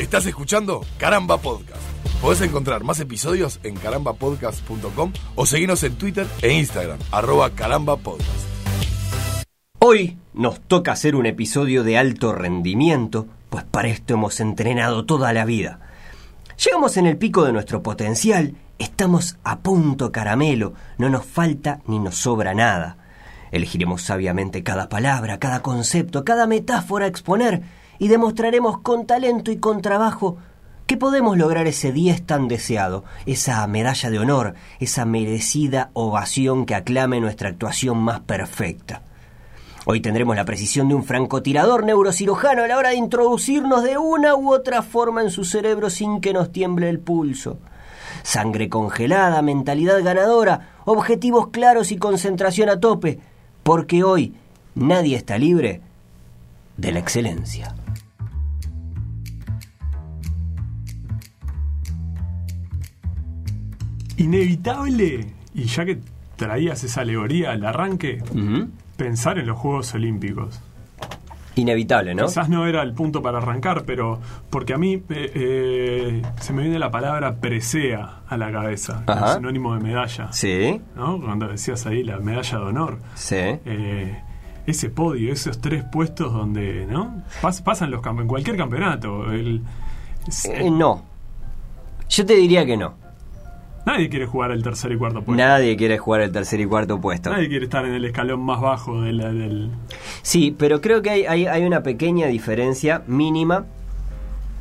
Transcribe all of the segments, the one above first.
Estás escuchando Caramba Podcast. Podés encontrar más episodios en carambapodcast.com o seguirnos en Twitter e Instagram, arroba carambapodcast. Hoy nos toca hacer un episodio de alto rendimiento, pues para esto hemos entrenado toda la vida. Llegamos en el pico de nuestro potencial, estamos a punto caramelo, no nos falta ni nos sobra nada. Elegiremos sabiamente cada palabra, cada concepto, cada metáfora a exponer y demostraremos con talento y con trabajo que podemos lograr ese 10 tan deseado, esa medalla de honor, esa merecida ovación que aclame nuestra actuación más perfecta. Hoy tendremos la precisión de un francotirador neurocirujano a la hora de introducirnos de una u otra forma en su cerebro sin que nos tiemble el pulso. Sangre congelada, mentalidad ganadora, objetivos claros y concentración a tope, porque hoy nadie está libre de la excelencia. Inevitable, y ya que traías esa alegoría al arranque, pensar en los Juegos Olímpicos. Inevitable, ¿no? Quizás no era el punto para arrancar, pero porque a mí eh, eh, se me viene la palabra presea a la cabeza, como sinónimo de medalla. Sí, ¿no? Cuando decías ahí la medalla de honor. sí. Eh, ese podio, esos tres puestos donde, ¿no? Pas- pasan los en cualquier campeonato. el- Eh, no. Yo te diría que no. Nadie quiere jugar el tercer y cuarto puesto. Nadie quiere jugar el tercer y cuarto puesto. Nadie quiere estar en el escalón más bajo de la- del... Sí, pero creo que hay, hay, hay una pequeña diferencia mínima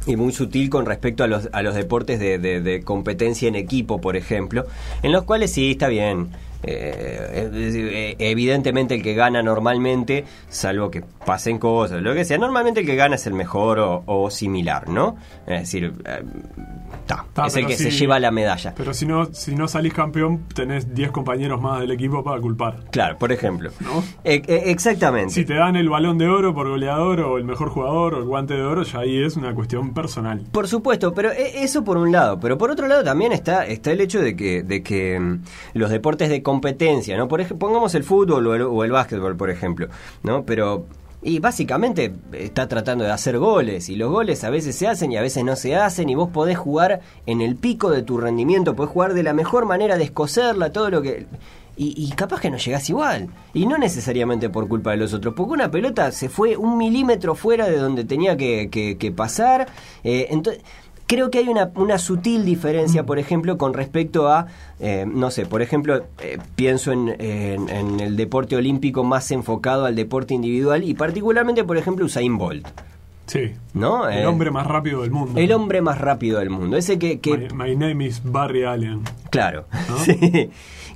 y muy sutil con respecto a los, a los deportes de, de- de competencia en equipo, por ejemplo, en los cuales sí está bien. Eh, eh, evidentemente el que gana normalmente, salvo que pasen cosas, lo que sea, normalmente el que gana es el mejor o, o similar, ¿no? Es decir, eh, ta, Ta, es el que se lleva la medalla. Pero si no, si no salís campeón, tenés 10 compañeros más del equipo para culpar. Claro, por ejemplo. ¿No? Eh, eh, exactamente. Si te dan el balón de oro por goleador o el mejor jugador o el guante de oro, ya ahí es una cuestión personal. Por supuesto, pero e- eso por un lado, pero por otro lado también está, está el hecho de que, de que mm, los deportes de competencia, ¿no? Por ejemplo, pongamos el fútbol o el, básquetbol, por ejemplo, ¿no? Pero y básicamente está tratando de hacer goles y los goles a veces se hacen y a veces no se hacen y vos podés jugar en el pico de tu rendimiento, podés jugar de la mejor manera, descoserla, todo lo que... Y, capaz que no llegás igual. Y no necesariamente por culpa de los otros, porque una pelota se fue un milímetro fuera de donde tenía que pasar. Eh, entonces, creo que hay una, una sutil diferencia, por ejemplo, con respecto a, eh, no sé, por ejemplo, eh, pienso en, en- en el deporte olímpico más enfocado al deporte individual y particularmente, por ejemplo, Usain Bolt. Sí. ¿No? El Eh, hombre más rápido del mundo. El hombre más rápido del mundo. Ese que... que My, my name is Barry Allen. Claro. ¿No? Sí.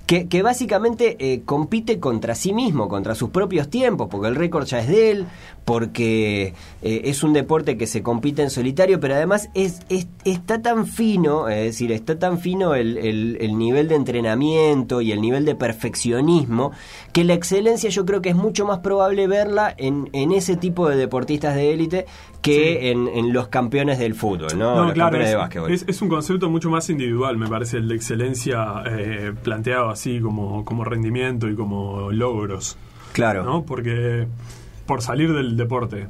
Que, que básicamente eh, compite contra sí mismo, contra sus propios tiempos, porque el récord ya es de él, porque eh, es un deporte que se compite en solitario, pero además es, es- está tan fino, es decir, está tan fino el, el- el nivel de entrenamiento y el nivel de perfeccionismo, que la excelencia yo creo que es mucho más probable verla en, en ese tipo de deportistas de élite que Sí. en, en los campeones del fútbol, ¿no? No, los claro, campeones es, de básquetbol. es- es un concepto mucho más individual, me parece, el de excelencia eh, planteado así como, como rendimiento y como logros. claro. ¿no? Porque por salir del deporte,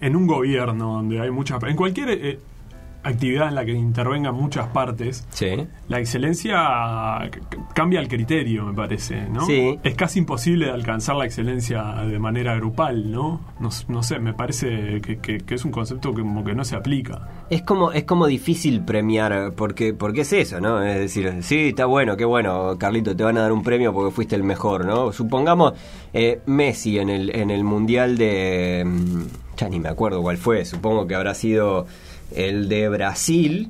en un gobierno donde hay muchas... En cualquier eh, actividad en la que intervengan muchas partes, Sí. la excelencia cambia el criterio, me parece, ¿no? Sí. Es casi imposible alcanzar la excelencia de manera grupal, ¿no? No, no sé, me parece que, que- que es un concepto que como que no se aplica. Es como, es como difícil premiar, porque, porque es eso, ¿no? Es decir, sí, está bueno, qué bueno, Carlito, te van a dar un premio porque fuiste el mejor, ¿no? Supongamos eh, Messi en el, en el Mundial de... mm, Ya ni me acuerdo cuál fue, supongo que habrá sido el de Brasil,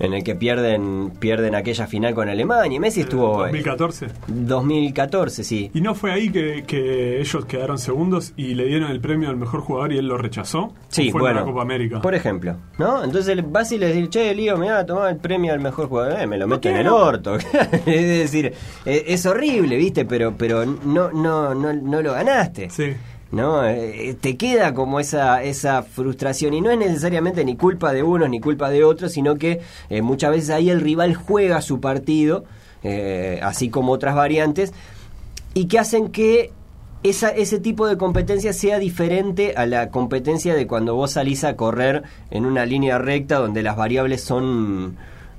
en el que pierden, pierden aquella final con Alemania. Y Messi estuvo... eh, 2014. 2014, sí. ¿Y no fue ahí que, que ellos quedaron segundos y le dieron el premio al mejor jugador y él lo rechazó? Sí, ¿O fue bueno. en la Copa América? Por ejemplo, ¿no? Entonces vas y le decís, che, Lío, me va a tomar el premio al mejor jugador. Eh, me lo meto en el orto. es decir, eh, es horrible, ¿viste? Pero, pero no, no, no, no lo ganaste. Sí. ¿No? Eh, te queda como esa, esa frustración y no es necesariamente ni culpa de unos ni culpa de otros, sino que eh, muchas veces ahí el rival juega su partido, eh, así como otras variantes, y que hacen que esa, ese tipo de competencia sea diferente a la competencia de cuando vos salís a correr en una línea recta donde las variables son...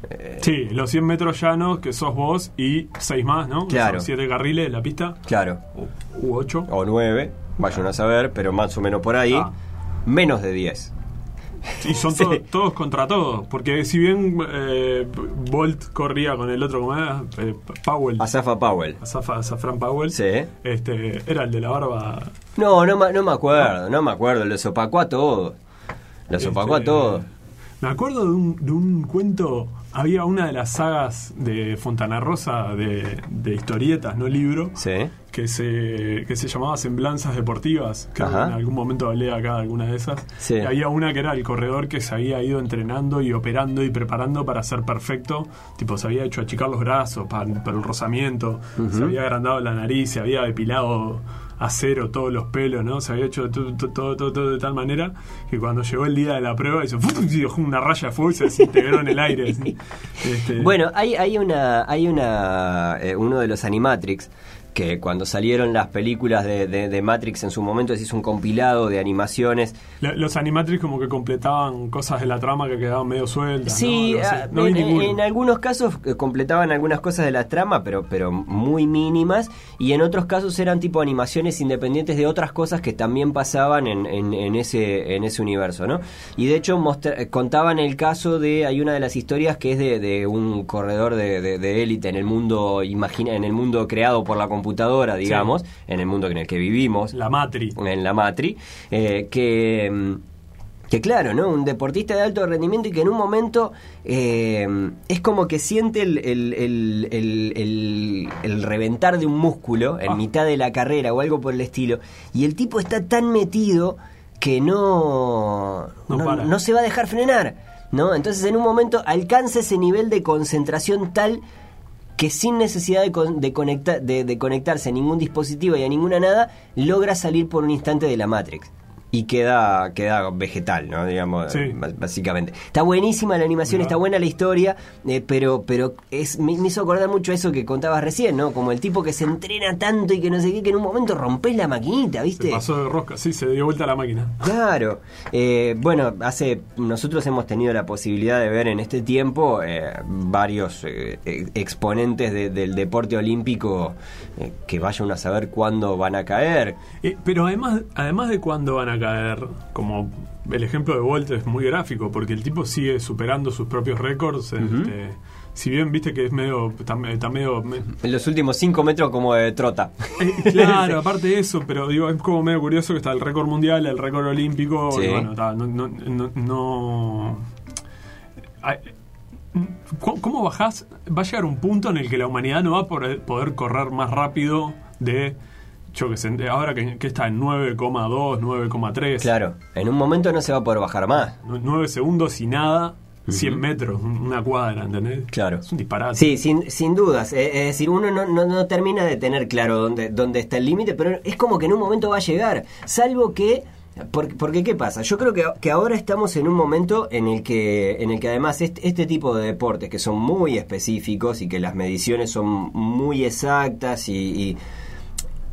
eh, sí, los 100 metros llanos que sos vos y 6 más, ¿no? Claro. Son 7 carriles de la pista. Claro. U 8. O 9, vayan a saber, pero más o menos por ahí. Ah. Menos de 10. Y son Sí. todos, todos contra todos. Porque si bien eh, Bolt corría con el otro, ¿cómo era? Eh, Powell. Asafa Powell. Asafa, Azafran Powell. Sí. Este, era el de la barba. No, no, no me acuerdo, no me acuerdo. Los opacó a todos. Los opacó a Este, todos. Me acuerdo de un, de un cuento. Había una de las sagas de Fontana Rosa de, de historietas, no libro, Sí. Que se, que se llamaba Semblanzas Deportivas. Que Ajá. en algún momento hablé acá de alguna de esas. Sí. Y había una que era el corredor que se había ido entrenando y operando y preparando para ser perfecto. Tipo, se había hecho achicar los brazos para, para el rozamiento, se había agrandado la nariz, se había depilado a cero todos los pelos, ¿no? Se había hecho todo, todo, todo, todo- de tal manera que cuando llegó el día de la prueba hizo, una raya de fuego y se desintegró en el aire. Este, Bueno, hay, hay una, hay una, eh, uno de los Animatrix que cuando salieron las películas de, de- de Matrix en su momento se hizo un compilado de animaciones. los Animatrix como que completaban cosas de la trama que quedaban medio sueltas. Sí, ah, No en, algunos casos eh, completaban algunas cosas de la trama, pero, pero muy mínimas, y en otros casos eran tipo animaciones independientes de otras cosas que también pasaban en, en- en ese, en ese universo, ¿no? Y de hecho eh, contaban el caso de, hay una de las historias que es de, de un corredor de, élite en el mundo, imagina, en el mundo creado por la computadora, digamos, en el mundo en el que vivimos, La Matri. en la Matri, eh, que, mm, que claro, ¿no? Un deportista de alto rendimiento y que en un momento eh, es como que siente el, el- el- el- reventar de un músculo en Ah. mitad de la carrera o algo por el estilo, y el tipo está tan metido que no, No no, no se va a dejar frenar. ¿No? Entonces en un momento alcanza ese nivel de concentración tal que sin necesidad de, con- de, conecta- de- de conectarse a ningún dispositivo y a ninguna nada, logra salir por un instante de la Matrix. Y queda, queda vegetal, ¿no? Digamos, Sí. básicamente. Está buenísima la animación, está buena la historia, eh, pero, pero es, me, me hizo acordar mucho eso que contabas recién, ¿no? Como el tipo que se entrena tanto y que no sé qué, que en un momento rompes la maquinita, Se ¿viste? pasó de rosca, sí, se dio vuelta la máquina. Claro. Eh, bueno, hace nosotros hemos tenido la posibilidad de ver en este tiempo eh, varios eh, eh, exponentes de- del deporte olímpico que vaya uno a saber cuándo van a caer. Pero además, además de cuándo van a caer, como el ejemplo de Bolt es muy gráfico, porque el tipo sigue superando sus propios récords. este, si bien viste que es medio. Está, está medio. me- En los últimos cinco metros como de trota. Eh, claro, aparte de eso, pero digo, es como medio curioso que está el récord mundial, el récord olímpico, Sí. y bueno, está, no, no, no- no- Ay, ¿Cómo, bajás? Va a llegar un punto en el que la humanidad no va a poder correr más rápido de, yo que sé, ahora que, que está en 9,2, 9,3, Claro, en un momento no se va a poder bajar más. 9 segundos y nada, 100 metros, una cuadra, ¿entendés? Claro. Es un disparate. Sí, sin, sin dudas. Eh, Es decir, uno no, no, no termina de tener claro dónde, dónde está el límite, pero es como que en un momento va a llegar. Salvo que. por- Porque, ¿qué pasa? Yo creo que, que ahora estamos en un momento en el que, en el que además este, este tipo de deportes que son muy específicos y que las mediciones son muy exactas y. y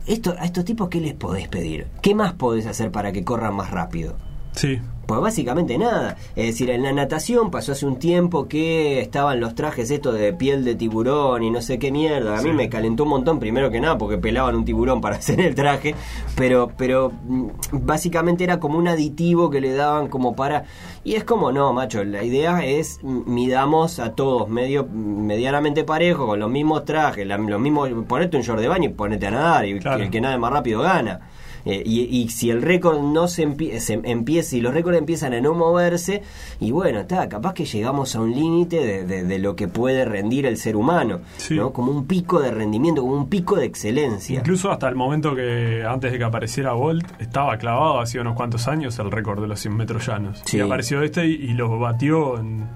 esto, a estos tipos, ¿qué les podés pedir? ¿Qué más podés hacer para que corran más rápido? Sí. Pues básicamente nada. Es decir, en la natación pasó hace un tiempo que estaban los trajes estos de piel de tiburón y no sé qué mierda. A mí Sí. me calentó un montón primero que nada porque pelaban un tiburón para hacer el traje. Pero, pero mm, básicamente era como un aditivo que le daban como para... Y es como, no, macho, la idea es midamos a todos medio medianamente parejo, con los mismos trajes, la- los mismos... Ponete un short de baño y ponete a nadar y Claro. el que nade más rápido gana. Eh, y, y si el récord no se, empie- se empieza, si los récords empiezan a no moverse, y bueno, está, capaz que llegamos a un límite de, de- de lo que puede rendir el ser humano, Sí. ¿no? Como un pico de rendimiento, como un pico de excelencia. Incluso hasta el momento que antes de que apareciera Bolt estaba clavado hacía unos cuantos años el récord de los 100 metros llanos. Sí. Y apareció este y, y lo batió en,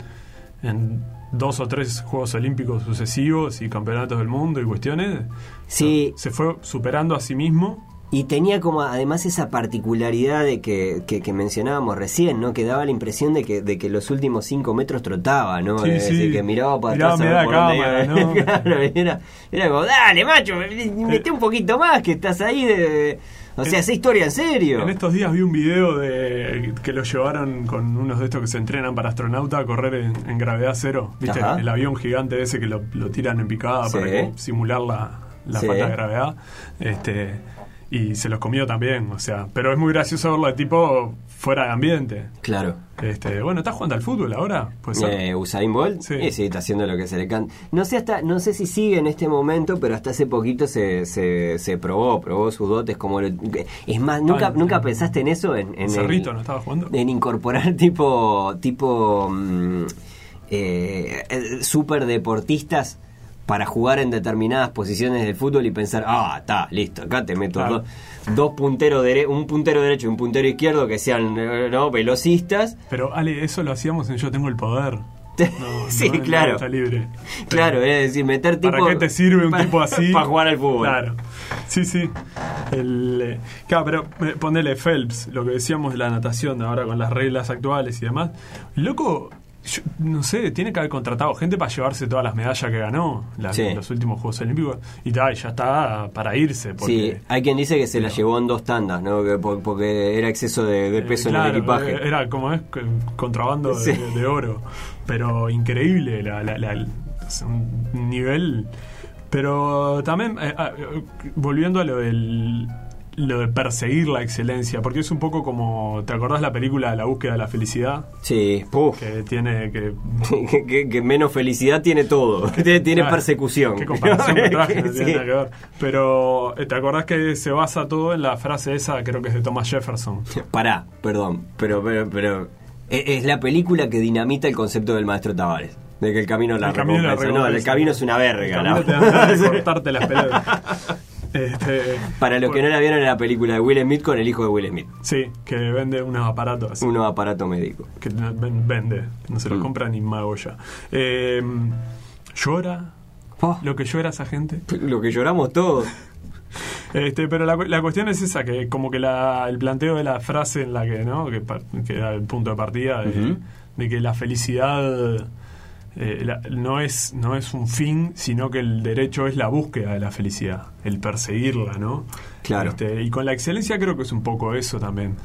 en dos o tres Juegos Olímpicos sucesivos y campeonatos del mundo y cuestiones. Sí. Se fue superando a sí mismo Y tenía como además esa particularidad de que, que, que mencionábamos recién, ¿no? Que daba la impresión de que, de que los últimos cinco metros trotaba, ¿no? Sí, decir, sí. que miraba para Miraba, atrás. miraba por dónde cámara, iba. ¿no? claro, era, era como, dale, macho, mete un poquito más que estás ahí de... O sea, esa historia en serio. En estos días vi un video de que lo llevaron con unos de estos que se entrenan para astronauta a correr en, en gravedad cero. ¿Viste? Ajá. El avión gigante ese que lo, lo tiran en picada Sí. para simular la, la Sí. falta de gravedad. Este, y se los comió también, o sea. Pero es muy gracioso verlo de tipo fuera de ambiente. Claro. Este, bueno, ¿estás jugando al fútbol ahora? Pues Eh, Usain Bolt Sí. sí. sí, está haciendo lo que se le canta. No sé hasta, no sé si sigue en este momento, pero hasta hace poquito se, se, se probó, probó sus dotes como lo- es más, nunca, Ah, nunca en- pensaste en eso, en, en el- Cerrito, ¿no estaba jugando? en incorporar tipo, tipo mm, eh, eh, super deportistas para jugar en determinadas posiciones del fútbol y pensar, ah, está, listo, acá te meto Claro. dos, dos punteros un puntero derecho y un puntero izquierdo que sean eh, no velocistas. Pero Ale, eso lo hacíamos en Yo Tengo el Poder. No, Sí, no claro. Libre. Claro, es decir, meter tipo. ¿Para qué te sirve un para- tipo así? Para jugar al fútbol. Claro. Sí, sí. El, eh, claro, pero eh, ponele Phelps, lo que decíamos de la natación ahora con las reglas actuales y demás. Loco, yo no sé, tiene que haber contratado gente para llevarse todas las medallas que ganó las- Sí. los últimos Juegos Olímpicos y tal, ya está para irse. Sí, hay quien dice que se la llevó en dos tandas, ¿no? Que por- porque era exceso de, de peso en el equipaje. Era como es contrabando de, Sí. de oro. Pero increíble, la, la- un nivel. Pero también, eh, ah, eh, volviendo a lo del lo de perseguir la excelencia, porque es un poco como, ¿te acordás la película La búsqueda de la felicidad? Sí. Que tiene que... Que, menos felicidad tiene todo. Tiene, tiene Claro, persecución. Qué comparación que traje, no Sí. tiene nada que ver. Pero, ¿te acordás que se basa todo en la frase esa, creo que es de Thomas Jefferson? Pará, perdón, pero, pero, pero es, es la película que dinamita el concepto del maestro Tavares. De que el camino la El camino la recompensa. No, el camino es una El verga. camino ¿no? te de cortarte las pelotas. Este, Para los que no la vieron en la película de Will Smith con el hijo de Will Smith. Sí, que vende unos aparatos así. Un nuevo aparato médico. Que vende, no se lo Mm. compra ni mago ya. Eh, llora Oh, lo que llora esa gente. lo que lloramos todos. Este, pero la, la cuestión es esa, que como que la, el planteo de la frase en la que, ¿no? Que, que da el punto de partida de que la felicidad eh, la- no, es, no es un fin, sino que el derecho es la búsqueda de la felicidad, el perseguirla, ¿no? Claro. Este, y con la excelencia creo que es un poco eso también.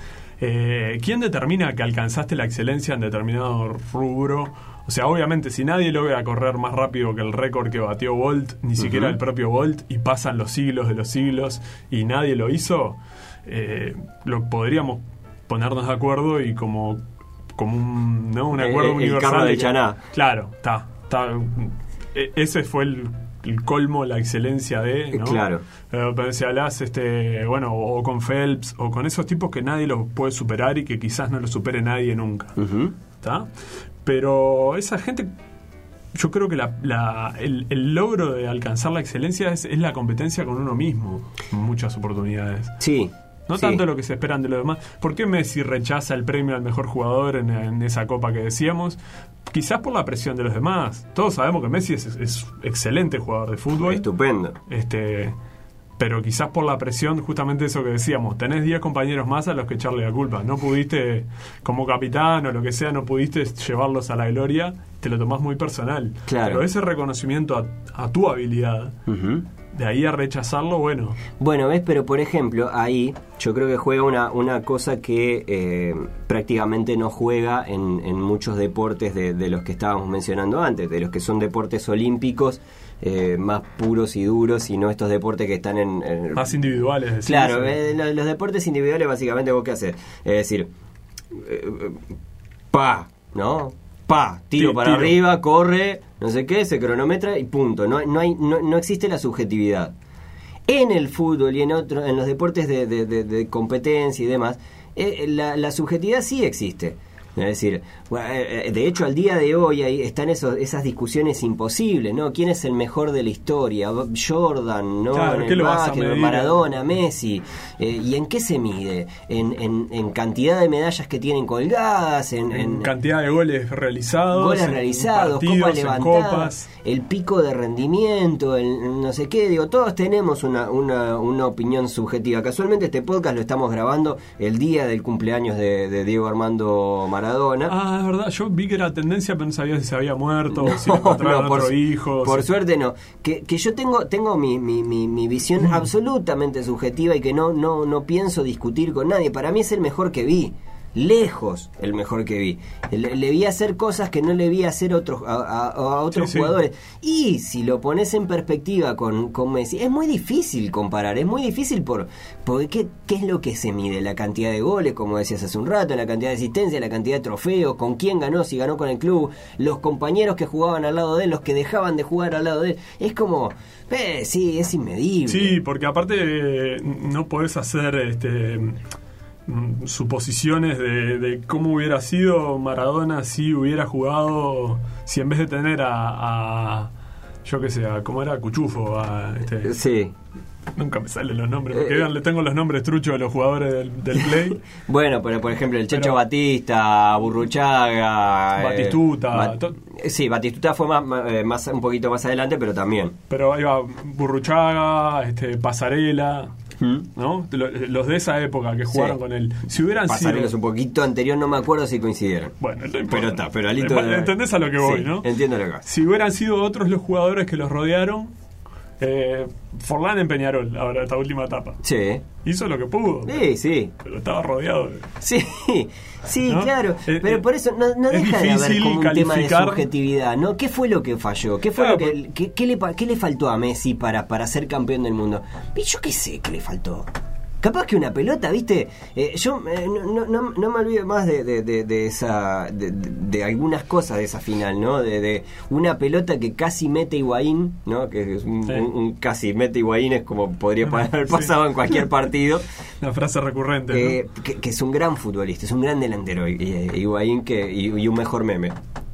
Eh, ¿Quién determina que alcanzaste la excelencia en determinado rubro? O sea, obviamente, si nadie logra correr más rápido que el récord que batió Bolt, ni siquiera el propio Bolt, y pasan los siglos de los siglos y nadie lo hizo, eh, lo podríamos ponernos de acuerdo y como, como un, ¿no? un Eh, acuerdo el universal. carro de que- Chaná. Claro, está. está e- ese fue el, el colmo, la excelencia de. ¿no? Claro. Eh, pero si hablas, este, bueno, o, con Phelps, o con esos tipos que nadie los puede superar y que quizás no lo supere nadie nunca. ¿Está? Pero esa gente, yo creo que la, la- el, el logro de alcanzar la excelencia es, es la competencia con uno mismo en muchas oportunidades. Sí. No sí. tanto lo que se esperan de los demás. ¿Por qué Messi rechaza el premio al mejor jugador en, en esa copa que decíamos? Quizás por la presión de los demás. Todos sabemos que Messi es, es excelente jugador de fútbol. Estupendo. Este, pero quizás por la presión, justamente eso que decíamos, tenés 10 compañeros más a los que echarle la culpa. No pudiste, como capitán o lo que sea, no pudiste llevarlos a la gloria, te lo tomás muy personal. Claro. Pero ese reconocimiento a, a tu habilidad. De ahí a rechazarlo, bueno, Bueno, ves, pero por ejemplo, ahí yo creo que juega una, una cosa que eh, prácticamente no juega en, en muchos deportes de, de los que estábamos mencionando antes, de los que son deportes olímpicos eh, más puros y duros y no estos deportes que están en... en- más individuales. decís, Claro, eh. eh, lo- los, deportes individuales básicamente vos qué haces. Es decir, eh, eh, pa, ¿no? Pa, tiro Ti- para tiro. arriba, corre, no sé qué, se cronometra y punto. No, no, hay, no, no existe la subjetividad. En el fútbol y en otro, en los deportes de, de- de- de competencia y demás, eh, la, la subjetividad sí existe. Es decir, bueno, eh, eh, de hecho al día de hoy ahí están esos, esas discusiones imposibles, ¿no? ¿Quién es el mejor de la historia? Jordan, ¿no? Claro. Maradona, Messi. Eh, ¿Y en qué se mide? ¿En, en, en cantidad de medallas que tienen colgadas? ¿En, En cantidad de goles realizados. goles realizados? partidos, ¿Copas levantadas? copas. ¿El pico de rendimiento? El no sé qué? Digo, todos tenemos una, una, una opinión subjetiva. Casualmente este podcast lo estamos grabando el día del cumpleaños de, de Diego Armando Maradona. Ah, es verdad. Yo vi que era tendencia, pero no sabía si se había muerto o si encontraron no, por, otro hijo. por suerte no. Que, que yo tengo tengo mi, mi, mi, mi visión absolutamente subjetiva y que no, no, no pienso discutir con nadie. Para mí es el mejor que vi. Lejos el mejor que vi. Le, le vi hacer cosas que no le vi hacer otros, a, a- a otros Sí, sí. jugadores. Y si lo pones en perspectiva con, con Messi, es muy difícil comparar. Es muy difícil por. Porque ¿qué, ¿qué es lo que se mide? La cantidad de goles, como decías hace un rato, la cantidad de asistencia, la cantidad de trofeos, con quién ganó, si ganó con el club, los compañeros que jugaban al lado de él, los que dejaban de jugar al lado de él. Es como. Eh, sí, es inmedible. Sí, porque aparte eh, no podés hacer este suposiciones de, de cómo hubiera sido Maradona si hubiera jugado, si en vez de tener a, a yo qué sé, a, ¿cómo era? Cuchufo, a, este, Sí. nunca me salen los nombres, porque Eh, vean, le tengo los nombres truchos de los jugadores del, del Play. Bueno, pero por ejemplo, el Checho Pero- Batista, Burruchaga. eh, Batistuta, Bat- sí, Batistuta fue más, más, eh, más- un poquito más adelante, pero también. Pero ahí va Burruchaga, este, Pasarela, ¿Mm? ¿no? Lo- Los de esa época que jugaron Sí. con él. Si hubieran Pasarelos sido... un poquito anterior, no me acuerdo si coincidieron. Bueno, no. Pero está, pero Alito. ¿Entendés a lo que voy, Sí, no? Entiendo lo que vas. Si hubieran sido otros los jugadores que los rodearon, eh, Forlán en Peñarol, ahora esta última etapa. Sí. Hizo lo que pudo, Sí, sí. pero estaba rodeado de... Sí, sí, ¿No? claro. Eh, pero eh, por eso no, no es deja de haber como un tema de subjetividad, ¿no? ¿Qué fue lo que falló? ¿Qué fue Claro, lo que, qué, qué le, pa- qué le faltó a Messi para, para ser campeón del mundo? Y yo qué sé qué le faltó. Capaz que una pelota, ¿viste? Eh, yo eh, no, no, no- no me olvido más de, de, de- de esa de, algunas cosas de esa final, ¿no? De, una pelota que casi mete Higuaín, ¿no? Que es un, Sí. un- un casi mete Higuaín es como podría haber Sí. pasado en cualquier partido. La frase recurrente, ¿no? Eh, que, que es un gran futbolista, es un gran delantero, Higuaín que, y, y un mejor meme.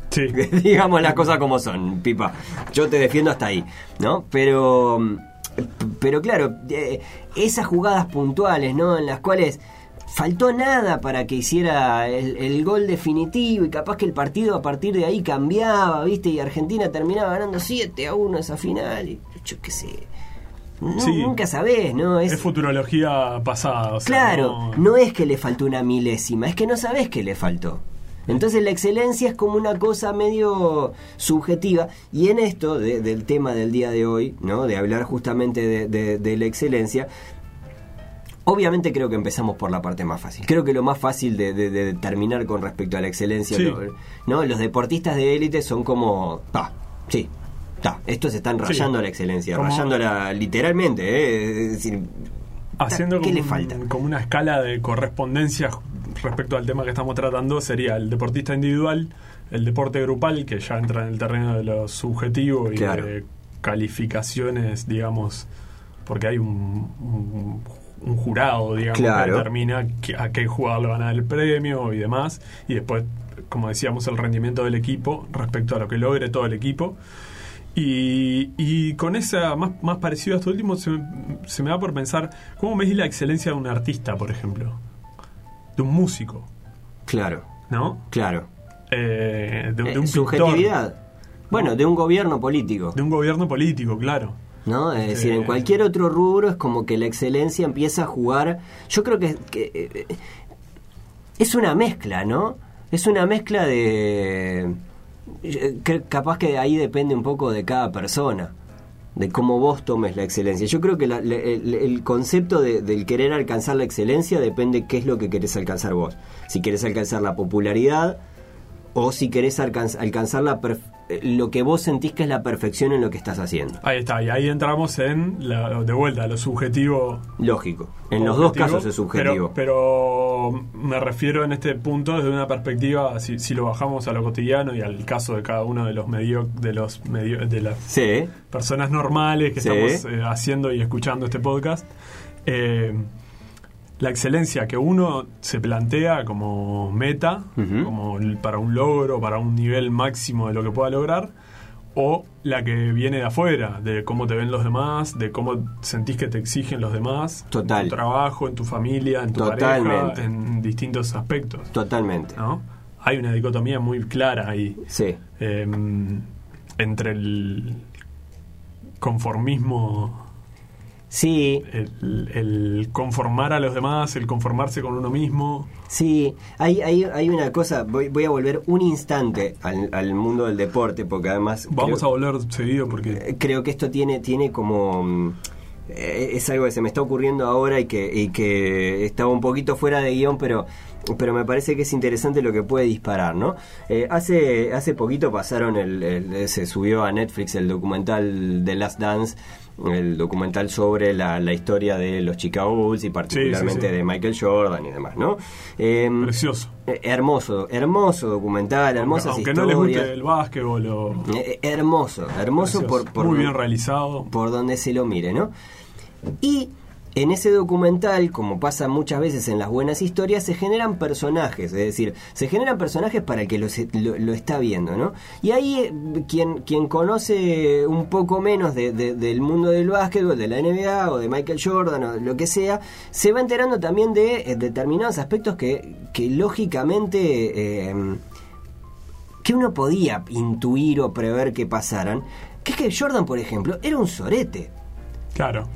Sí. Digamos las cosas como son, Pipa. Yo te defiendo hasta ahí, ¿no? Pero, pero claro, eh, esas jugadas puntuales, ¿no? En las cuales faltó nada para que hiciera el, el gol definitivo y capaz que el partido a partir de ahí cambiaba, ¿viste? Y Argentina terminaba ganando 7 a 1 esa final, y yo qué sé. No, Sí. Nunca sabés, ¿no? Es futurología pasada. o sea, Claro, no- no es que le faltó una milésima, es que no sabes qué le faltó. Entonces la excelencia es como una cosa medio subjetiva y en esto de- del tema del día de hoy, ¿no? De hablar justamente de, de- de la excelencia, obviamente creo que empezamos por la parte más fácil. Creo que lo más fácil de, de- de determinar con respecto a la excelencia, Sí. ¿no? Los deportistas de élite son como, ta, sí. ta, estos están Sí. rayando la excelencia, rayándola literalmente, ¿eh? Es decir, Haciendo ¿Qué como, le un- falta? como una escala de correspondencia respecto al tema que estamos tratando, sería el deportista individual, el deporte grupal, que ya entra en el terreno de lo subjetivo y Claro. de calificaciones, digamos, porque hay un, un- un jurado, digamos, Claro. que determina a qué jugador le van a dar el premio y demás, y después, como decíamos, el rendimiento del equipo respecto a lo que logre todo el equipo. Y, y con esa, más, más parecido a esto último, se me, se me da por pensar, ¿cómo medís la excelencia de un artista, por ejemplo? De un músico, claro, ¿no? claro. Eh, de, de Eh, un subjetividad. pintor, Bueno, de un gobierno político. de un gobierno político, claro. ¿No? Es decir, en Eh. cualquier otro rubro es como que la excelencia empieza a jugar. Yo creo que, que, eh, es una mezcla, ¿no? Es una mezcla de. que capaz que ahí depende un poco de cada persona, de cómo vos tomes la excelencia. Yo creo que la- el, el concepto de- del querer alcanzar la excelencia depende qué es lo que querés alcanzar vos. Si querés alcanzar la popularidad o si querés alcanz- alcanzar la lo que vos sentís que es la perfección en lo que estás haciendo. Ahí está, y ahí entramos en, la, de vuelta, lo subjetivo. Lógico. En los dos casos es subjetivo. Pero, pero me refiero en este punto desde una perspectiva, si, si lo bajamos a lo cotidiano y al caso de cada uno de los medio, de los medio, de las sí, personas normales que Sí. estamos eh, haciendo y escuchando este podcast. eh, la excelencia que uno se plantea como meta, como para un logro, para un nivel máximo de lo que pueda lograr, o la que viene de afuera, de cómo te ven los demás, de cómo sentís que te exigen los demás, Total. en tu trabajo, en tu familia, en tu Totalmente. pareja, en distintos aspectos. Totalmente. ¿no? Hay una dicotomía muy clara ahí Sí. eh, entre el conformismo, Sí, el, el conformar a los demás, el conformarse con uno mismo. Sí, hay, hay, hay una cosa, voy, voy a volver un instante al, al mundo del deporte, porque además Vamos creo, a volver seguido porque creo que esto tiene, tiene como... eh, Es algo que se me está ocurriendo ahora y que, y que estaba un poquito fuera de guion, pero, pero me parece que es interesante lo que puede disparar, ¿no? Eh, hace, hace poquito pasaron, el, el- se subió a Netflix el documental The Last Dance, el documental sobre la, la historia de los Chicago Bulls y particularmente sí. de Michael Jordan y demás, ¿no? Em, precioso. eh, hermoso, hermoso documental, hermosas Aunque no les guste el básquetbol o Eh, hermoso, hermoso precioso. por, por, muy bien realizado. por donde se lo mire, ¿no? Y en ese documental, como pasa muchas veces en las buenas historias, se generan personajes, es decir, se generan personajes para el que lo, lo- lo está viendo, ¿no? Y ahí eh, quien, quien conoce un poco menos de- de- del mundo del básquetbol, de la NBA o de Michael Jordan o lo que sea, se va enterando también de eh, determinados aspectos que, que lógicamente... eh, que uno podía intuir o prever que pasaran, que es que Jordan, por ejemplo, era un sorete. Claro.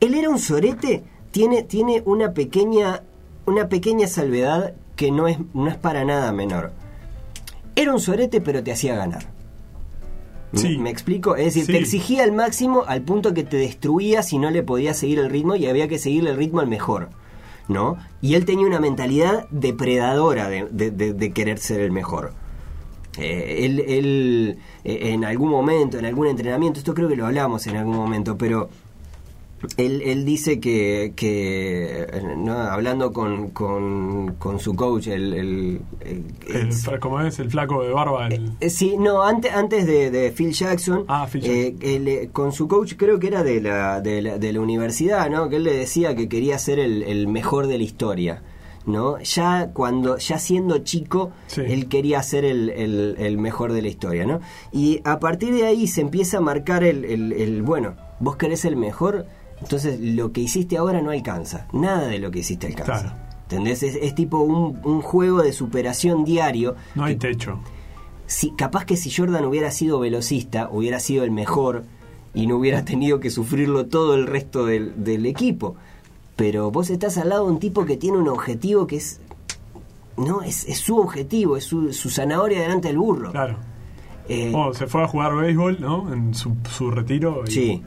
Él era un sorete, tiene, tiene una pequeña, una pequeña salvedad que no es, no es para nada menor. Era un sorete, pero te hacía ganar. Sí. ¿Me explico? Es decir, Sí. te exigía al máximo al punto que te destruía si no le podías seguir el ritmo y había que seguirle el ritmo al mejor. ¿No? Y él tenía una mentalidad depredadora de, de- de- de querer ser el mejor. Eh, él, él, eh, en algún momento, en algún entrenamiento, esto creo que lo hablamos en algún momento, pero él, él dice que, que eh, ¿no? hablando con, con, con su coach, el, el- el- ¿Cómo es? El flaco de barba. el- eh, Sí, no, antes, antes de, de Phil Jackson, Ah, Phil eh, él, eh, con su coach creo que era de la, de la, de la universidad, ¿no? Que él le decía que quería ser el, el mejor de la historia. ¿no? Ya cuando, ya siendo chico, Sí. él quería ser el, el- el mejor de la historia, ¿no? Y a partir de ahí se empieza a marcar el- el, bueno, vos querés el mejor, entonces lo que hiciste ahora no alcanza, nada de lo que hiciste alcanza. Claro. ¿Entendés? Es, es tipo un, un juego de superación diario No hay techo. si capaz que si Jordan hubiera sido velocista, hubiera sido el mejor y no hubiera tenido que sufrirlo todo el resto del, del equipo. Pero vos estás al lado de un tipo que tiene un objetivo que es. No, es, es su objetivo, es su, su zanahoria delante del burro. Claro. Eh, Oh, se fue a jugar béisbol, ¿no? En su, su retiro. Y, sí.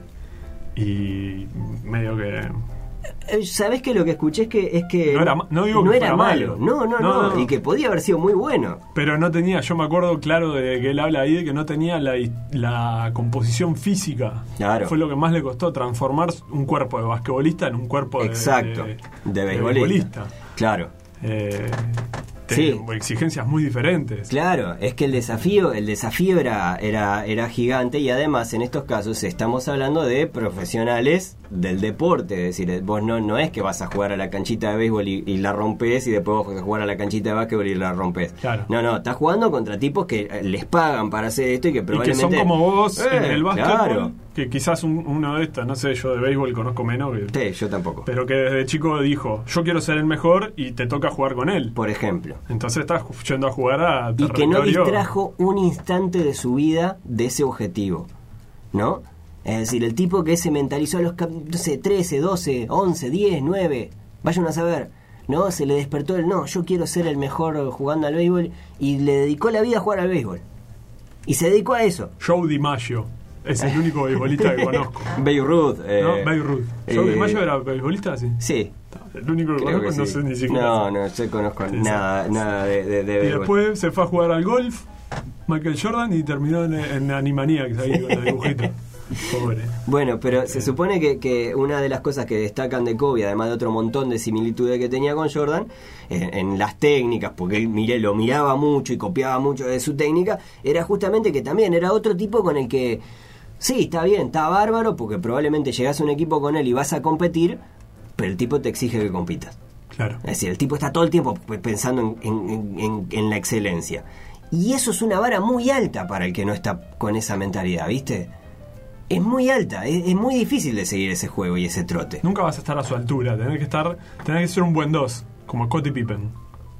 Y medio que. Eh, ¿Sabés que lo que escuché es que, es que No era no digo que era malo? malo. No, no, no, No, no. Y que podía haber sido muy bueno. Pero no tenía, yo me acuerdo claro de que él habla ahí de que no tenía la, la composición física. Claro. Fue lo que más le costó transformar un cuerpo de basquetbolista en un cuerpo de, Exacto. de, De beisbolista. Claro. Eh, Sí. exigencias muy diferentes. Claro, es que el desafío, el desafío era, era, era gigante y además en estos casos estamos hablando de profesionales del deporte, es decir, vos no, no es que vas a jugar a la canchita de béisbol y, y la rompes y después vas a jugar a la canchita de básquetbol y la rompes. Claro. No, no, estás jugando contra tipos que eh, les pagan para hacer esto y que Y que probablemente... son como vos Eh, en el básquetbol. Claro. Que quizás un- uno de estos, no sé, yo de béisbol conozco menos. que- Sí, yo tampoco. pero que desde chico dijo, yo quiero ser el mejor y te toca jugar con él. Por ejemplo. Entonces estás yendo a jugar a y que no distrajo un instante de su vida de ese objetivo, ¿no? Es decir, el tipo que se mentalizó a los, no sé, 13, 12, 11, 10, 9, vayan a saber, ¿no? Se le despertó el, no, yo quiero ser el mejor jugando al béisbol y le dedicó la vida a jugar al béisbol. Y se dedicó a eso. Joe DiMaggio. Es el único beisbolista que conozco. Babe Ruth. eh, ¿No? Babe Ruth. ¿Joe eh, DiMaggio era beisbolista? Sí. Sí. El único que creo conozco, que no sí. sé ni siquiera. No, no, yo conozco Sí, nada, nada de, de, de Y béisbol. después se fue a jugar al golf, Michael Jordan, y terminó en, en Animaniacs ahí con los dibujitos. Pobre. Bueno, pero se supone que, que una de las cosas que destacan de Kobe, además de otro montón de similitudes que tenía con Jordan, en, en las técnicas, porque él miré, lo miraba mucho y copiaba mucho de su técnica, era justamente que también era otro tipo con el que, sí, está bien, está bárbaro, porque probablemente llegás a un equipo con él y vas a competir, pero el tipo te exige que compitas. Claro. Es decir, el tipo está todo el tiempo pensando en, en- en- en la excelencia. Y eso es una vara muy alta para el que no está con esa mentalidad, ¿viste? Es muy alta, es, es muy difícil de seguir ese juego y ese trote. Nunca vas a estar a su altura. Tenés que estar, tenés que ser un buen 2, como Scottie Pippen.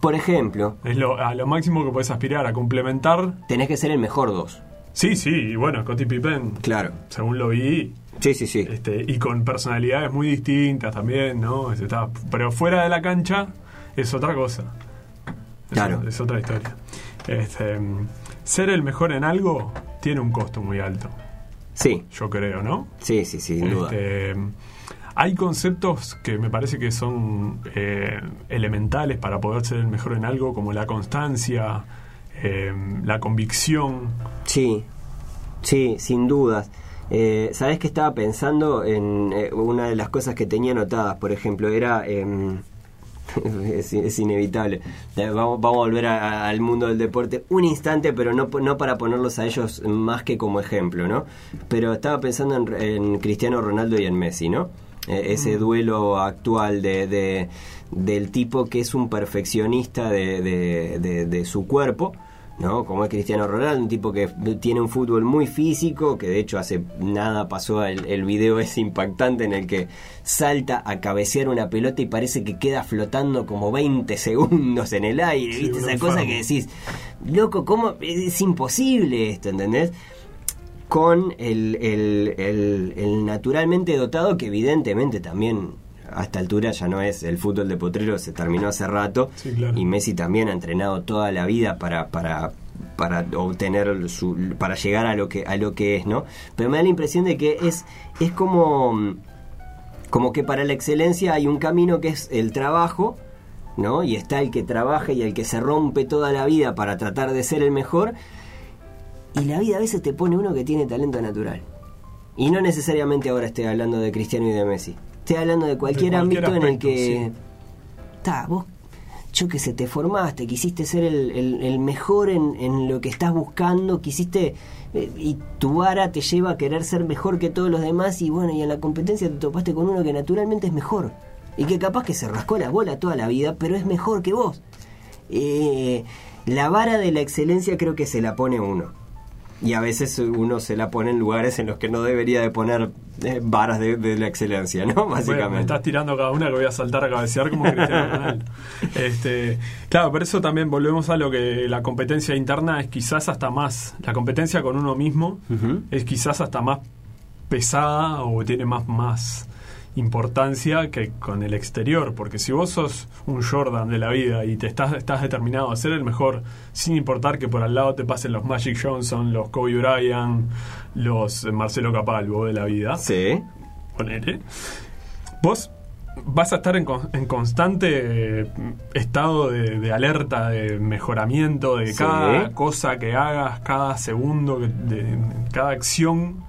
Por ejemplo, Es lo, a lo máximo que puedes aspirar, a complementar. tenés que ser el mejor dos. Sí, sí, y bueno, Scottie Pippen, Claro. según lo vi, Sí, sí, sí. este, y con personalidades muy distintas también, ¿no? Está- pero fuera de la cancha es otra cosa. Es Claro. Es, otra historia. Este, mm, ser el mejor en algo tiene un costo muy alto, Sí, yo creo, ¿no? sí, sí, sí, sin duda. Este, hay conceptos que me parece que son eh, elementales para poder ser el mejor en algo, como la constancia, eh, la convicción. Sí, sí, sin dudas. Eh, ¿Sabes que estaba pensando en eh, una de las cosas que tenía anotadas? Por ejemplo, era... es, es inevitable. Vamos, vamos a volver a- a- al mundo del deporte un instante, pero no, no para ponerlos a ellos más que como ejemplo, ¿no? Pero estaba pensando en, en Cristiano Ronaldo y en Messi, ¿no? Eh, ese duelo actual de, de- del tipo que es un perfeccionista de- de- de su cuerpo, ¿no? Como es Cristiano Ronaldo, un tipo que tiene un fútbol muy físico, que de hecho hace nada pasó el, el video ese impactante en el que salta a cabecear una pelota y parece que queda flotando como 20 segundos en el aire, ¿viste? Esa cosa que decís, loco, ¿cómo? Es imposible esto, ¿entendés? Con el- el naturalmente dotado que evidentemente también a esta altura ya no es el fútbol de potrero, se terminó hace rato Sí, claro. y Messi también ha entrenado toda la vida para, para, para obtener su, para llegar a lo que a lo que es, ¿no? Pero me da la impresión de que es, es como, como que para la excelencia hay un camino que es el trabajo, ¿no? Y está el que trabaja y el que se rompe toda la vida para tratar de ser el mejor. Y la vida a veces te pone uno que tiene talento natural. Y no necesariamente ahora estoy hablando de Cristiano y de Messi. Estoy hablando de cualquier, cualquier ámbito en el que... sí. Ta, vos, yo que sé, te formaste, quisiste ser el, el- el mejor en, en lo que estás buscando, quisiste... eh, y tu vara te lleva a querer ser mejor que todos los demás y bueno, y en la competencia te topaste con uno que naturalmente es mejor. Y que capaz que se rascó la bola toda la vida, pero es mejor que vos. Eh, la vara de la excelencia creo que se la pone uno. Y a veces uno se la pone en lugares en los que no debería de poner eh, varas de, de la excelencia, ¿no? Bueno, me Básicamente. estás tirando cada una que voy a saltar a cabecear como Cristiano Ronaldo. Este, claro, por eso también volvemos a lo que la competencia interna es quizás hasta más. La competencia con uno mismo es quizás hasta más pesada o tiene más, más importancia que con el exterior. Porque si vos sos un Jordan de la vida y te estás, estás determinado a ser el mejor, sin importar que por al lado te pasen los Magic Johnson, los Kobe Bryant, los Marcelo Capalvo de la vida Sí. ponele, vos vas a estar en, en constante eh, estado de, de alerta, de mejoramiento de Sí. cada cosa que hagas, cada segundo, que- de, cada acción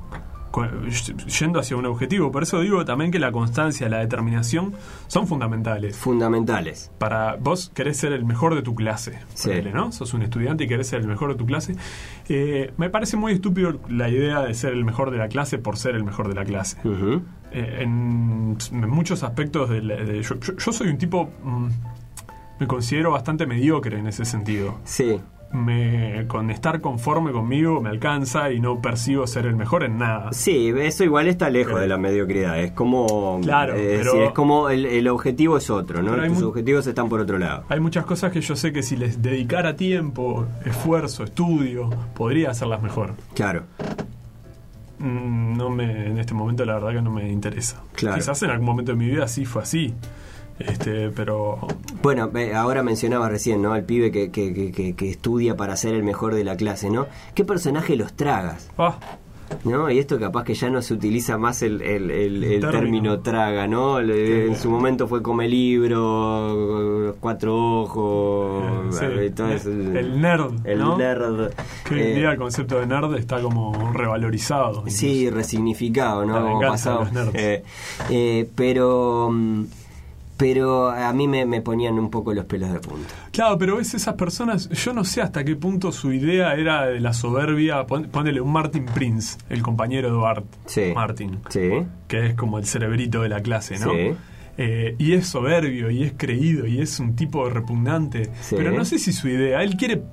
yendo hacia un objetivo. Por eso digo también que la constancia, la determinación son fundamentales. Fundamentales. Para vos querés ser el mejor de tu clase, Sí. ponele, ¿no? Sos un estudiante y querés ser el mejor de tu clase. Eh, me parece muy estúpido la idea de ser el mejor de la clase por ser el mejor de la clase. Eh, en, en muchos aspectos de, la- de- yo, yo- yo soy un tipo mm, me considero bastante mediocre en ese sentido Sí. Me, con estar conforme conmigo me alcanza y no percibo ser el mejor en nada Sí, eso igual está lejos Pero- de la mediocridad. Es como. Claro, eh, pero- decir, es como el, el objetivo es otro, ¿no? Tus objetivos están por otro lado. hay muchas cosas que yo sé que si les dedicara tiempo esfuerzo estudio podría hacerlas mejor Claro. Mm, no me en este momento la verdad que no me interesa Claro. quizás en algún momento de mi vida sí fue así este pero Bueno, ahora mencionaba recién, ¿no? Al pibe que, que, que- que- estudia para ser el mejor de la clase, ¿no? ¿Qué personaje los tragas? ah, ¿No? Y esto capaz que ya no se utiliza más el, el- el- el Término. término traga, ¿no? Le- en su momento fue come libro, cuatro ojos, sí, eh, el nerd El ¿no? nerd. Que hoy en eh, día el concepto de nerd está como revalorizado. Sí, resignificado, ¿no? Como pasado. Eh, eh, pero mm, pero a mí me, me ponían un poco los pelos de punta. Claro, pero ves esas personas, yo no sé hasta qué punto su idea era de la soberbia. Pon- Ponele un Martin Prince, el compañero de Bart. Sí. Martin, Sí. que es como el cerebrito de la clase, ¿no? Sí. eh, y es soberbio, y es creído, y es un tipo repugnante. Pero no sé si su idea, él quiere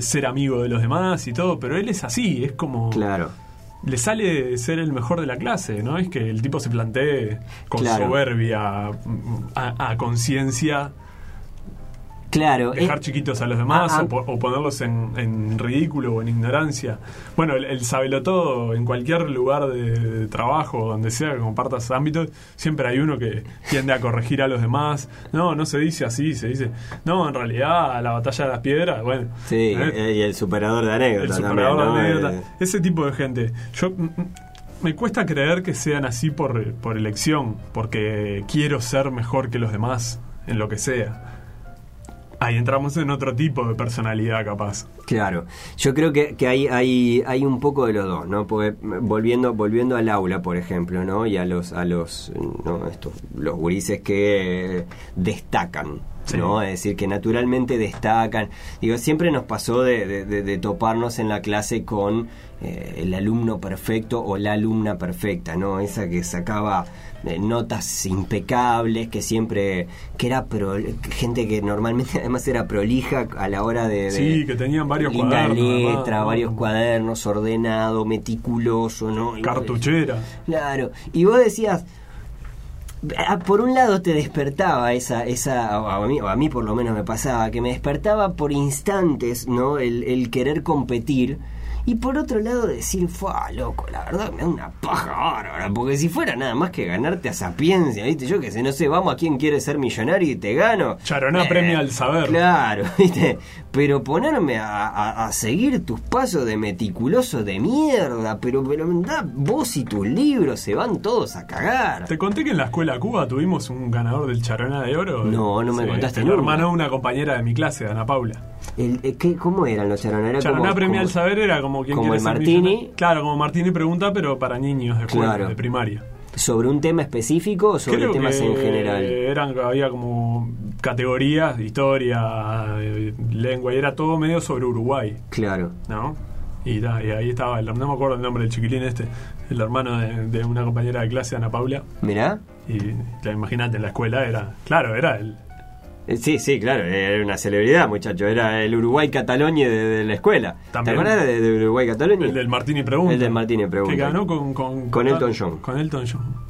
ser amigo de los demás y todo, pero él es así, es como... Claro. Le sale ser el mejor de la clase, ¿no? Es que el tipo se plantee con Claro. soberbia, a, a conciencia, Claro. dejar eh, chiquitos a los demás ah, ah. o, po- o ponerlos en, en ridículo o en ignorancia. Bueno, el, el sabelotodo en cualquier lugar de, de trabajo, donde sea que compartas ámbitos, siempre hay uno que tiende a corregir a los demás. No, no se dice así, se dice, no, en realidad la batalla de las piedras, bueno. Sí, ¿eh? eh, y el superador de el anécdotas superador también, de ¿no? anécdotas. Ese tipo de gente. Yo me cuesta creer que sean así por, por elección, porque quiero ser mejor que los demás en lo que sea. Ahí entramos en otro tipo de personalidad capaz. Claro, yo creo que, que hay, hay, hay un poco de los dos, ¿no? Porque volviendo, volviendo al aula, por ejemplo, ¿no? Y a los, a los, ¿no? Estos, los gurises que destacan, Sí. ¿no? Es decir, que naturalmente destacan. Digo, siempre nos pasó de, de- de- de toparnos en la clase con eh, el alumno perfecto o la alumna perfecta, ¿no? Esa que sacaba eh, notas impecables, que siempre, que era pro- gente que normalmente además era prolija a la hora de... de- Sí, que tenían varios cuadernos, letra, varios cuadernos, ordenado, meticuloso, ¿no? Y Cartuchera. Claro. Y vos decías, ah, por un lado te despertaba esa, esa o a, mí, o a mí por lo menos me pasaba, que me despertaba por instantes, ¿no? El, el querer competir. Y por otro lado decir, fue loco, la verdad me da una paja bárbara, porque si fuera nada más que ganarte a sapiencia, ¿viste? Yo que sé, no sé, vamos a quien quiere ser millonario y te gano. Charoná Eh, premia al saber. Claro, ¿viste? Pero ponerme a, a- a seguir tus pasos de meticuloso de mierda, pero, pero da, vos y tus libros se van todos a cagar. ¿Te conté que en la escuela Cuba tuvimos un ganador del Charoná de Oro? No, no me contaste El nunca. hermano una compañera de mi clase, Ana Paula. El, eh, ¿qué- ¿Cómo eran los charones? Era Charoná como- premia como- al saber era como quien como el Martini. millonario. Claro, como Martini pregunta, pero para niños de Claro. de primaria. ¿Sobre un tema específico o sobre Creo temas que en general? Eran, había como categorías, historia, lengua, y era todo medio sobre Uruguay, Claro. ¿no? Y, y ahí estaba, el, no me acuerdo el nombre del chiquilín este, el hermano de, de una compañera de clase, Ana Paula. Mirá. Y la imagínate, en la escuela era, claro, era el, Sí, sí, claro, era una celebridad, muchacho. Era el Uruguay-Catalonia de, de la escuela. También. ¿Te acuerdas de, de Uruguay-Catalonia? el del Martini Pregunta. El del Martini Pregunta. Que ganó con... Con, Con Elton John. Con Elton John.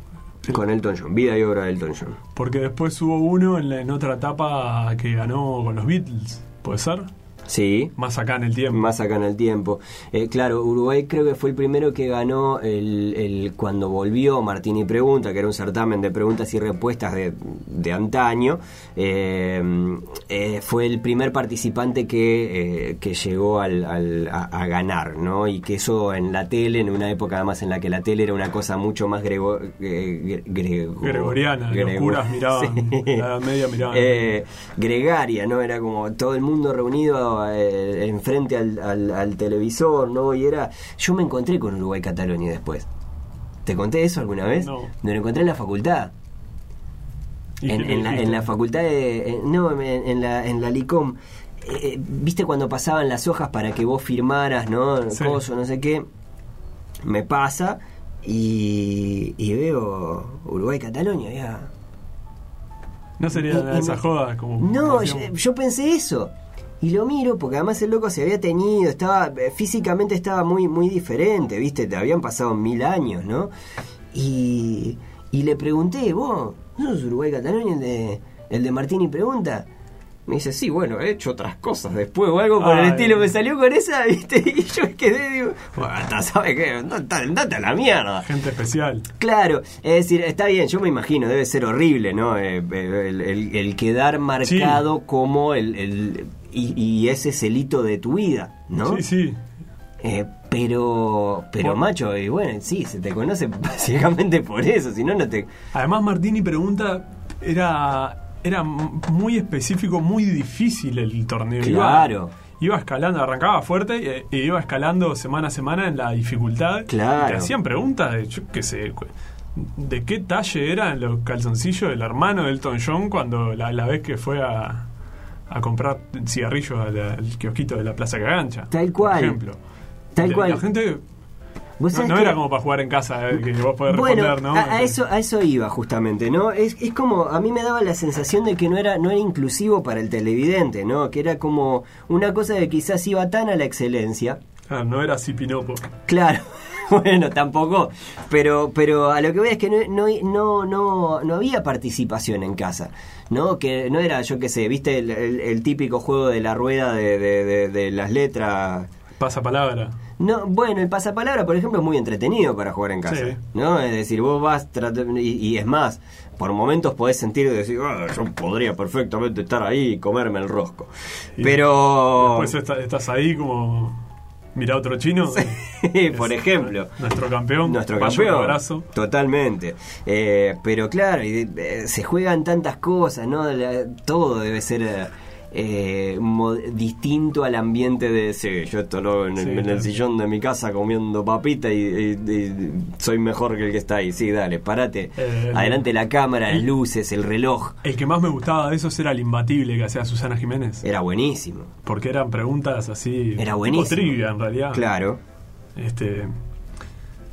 Con Elton John, vida y obra de Elton John. Porque después hubo uno en, la- en otra etapa que ganó con los Beatles, ¿puede ser? Sí, Más acá en el tiempo. más acá en el tiempo. Eh, claro, Uruguay creo que fue el primero que ganó el, el- cuando volvió Martini Pregunta, que era un certamen de preguntas y respuestas de, de antaño. eh, eh, fue el primer participante que, eh, que llegó al, al- a, a ganar, ¿no? Y que eso en la tele, en una época además en la que la tele era una cosa mucho más grego, gre- grego- Gregoriana, grego- curas miraban, Sí. la Edad Media miraban. Eh, gregaria, ¿no? Era como todo el mundo reunido eh, enfrente al, al- al televisor, ¿no? Y era. Yo me encontré con Uruguay Catalonia después. ¿Te conté eso alguna vez? No. Me lo encontré en la facultad. ¿Y En, la, dijiste? en la facultad de. en- no, en, en la, en la LICOM. Eh, eh, ¿Viste cuando pasaban las hojas para que vos firmaras, no? Sí. Coso, no sé qué. Me pasa y, y veo Uruguay-Catalonia, ya. No sería de esas jodas como. No, yo pensé eso. Y lo miro porque además el loco se había tenido, estaba eh, físicamente estaba muy muy diferente, ¿viste? Te habían pasado mil años, ¿no? Y, y le pregunté, vos, ¿no sos Uruguay Catalonia el de, el de Martini pregunta? Me dice, sí, bueno, he hecho otras cosas después o algo por el estilo. Me salió con esa, ¿viste? Y yo quedé, digo, bueno, ¿sabes qué? Andate a la mierda. Gente especial. Claro, es decir, está bien, yo me imagino, debe ser horrible, ¿no? Eh, eh, el, el- el quedar marcado como el... el- y, y ese es el hito de tu vida, ¿no? Sí, sí. Eh, pero, pero Por- macho, y bueno, sí, se te conoce básicamente por eso, si no, no te... Además, Martini pregunta. Era. Era muy específico, muy difícil el torneo. Claro. Iba, escalando, arrancaba fuerte e, e iba escalando semana a semana en la dificultad. Claro. Y te hacían preguntas de, yo qué sé, de qué talle eran los calzoncillos del hermano de Elton John cuando la, la vez que fue a, a comprar cigarrillos al, al kiosquito de la Plaza Cagancha. Tal cual. Por ejemplo. Tal La- cual. La gente No, era como para jugar en casa, eh, que vos podés bueno, responder, ¿no? a, a eso, a eso iba justamente, ¿no? Es, es como, a mí me daba la sensación de que no era, no era inclusivo para el televidente, ¿no? Que era como una cosa que quizás iba tan a la excelencia. Ah, no era así Pinopo. Claro, bueno, tampoco, pero, pero a lo que voy es que no, no, no, no, no había participación en casa. ¿No? Que no era, yo qué sé, viste el, el- el típico juego de la rueda de, de- de- de las letras. Pasa palabra. No, bueno, el pasapalabra, por ejemplo, es muy entretenido para jugar en casa. Sí. ¿No? Es decir, vos vas tratando. Y, y es más, por momentos podés sentir de decir, "Ah, yo podría perfectamente estar ahí y comerme el rosco. Y Pero. Después está- estás ahí como. Mira otro chino. por Es ejemplo. Nuestro campeón. Nuestro campeón. Abrazo. Totalmente. Eh, pero claro, eh, se juegan tantas cosas, ¿no? La- todo debe ser eh, distinto al ambiente de, sí, yo esto lo en, el- Sí, en el claro. sillón de mi casa comiendo papita y, y- y soy mejor que el que está ahí. Sí, dale, parate. Eh, Adelante la cámara, las luces, el reloj. El que más me gustaba de esos era el imbatible que hacía Susana Jiménez. Era buenísimo. Porque eran preguntas así. Era tipo buenísimo. trivia en realidad. Claro. Este.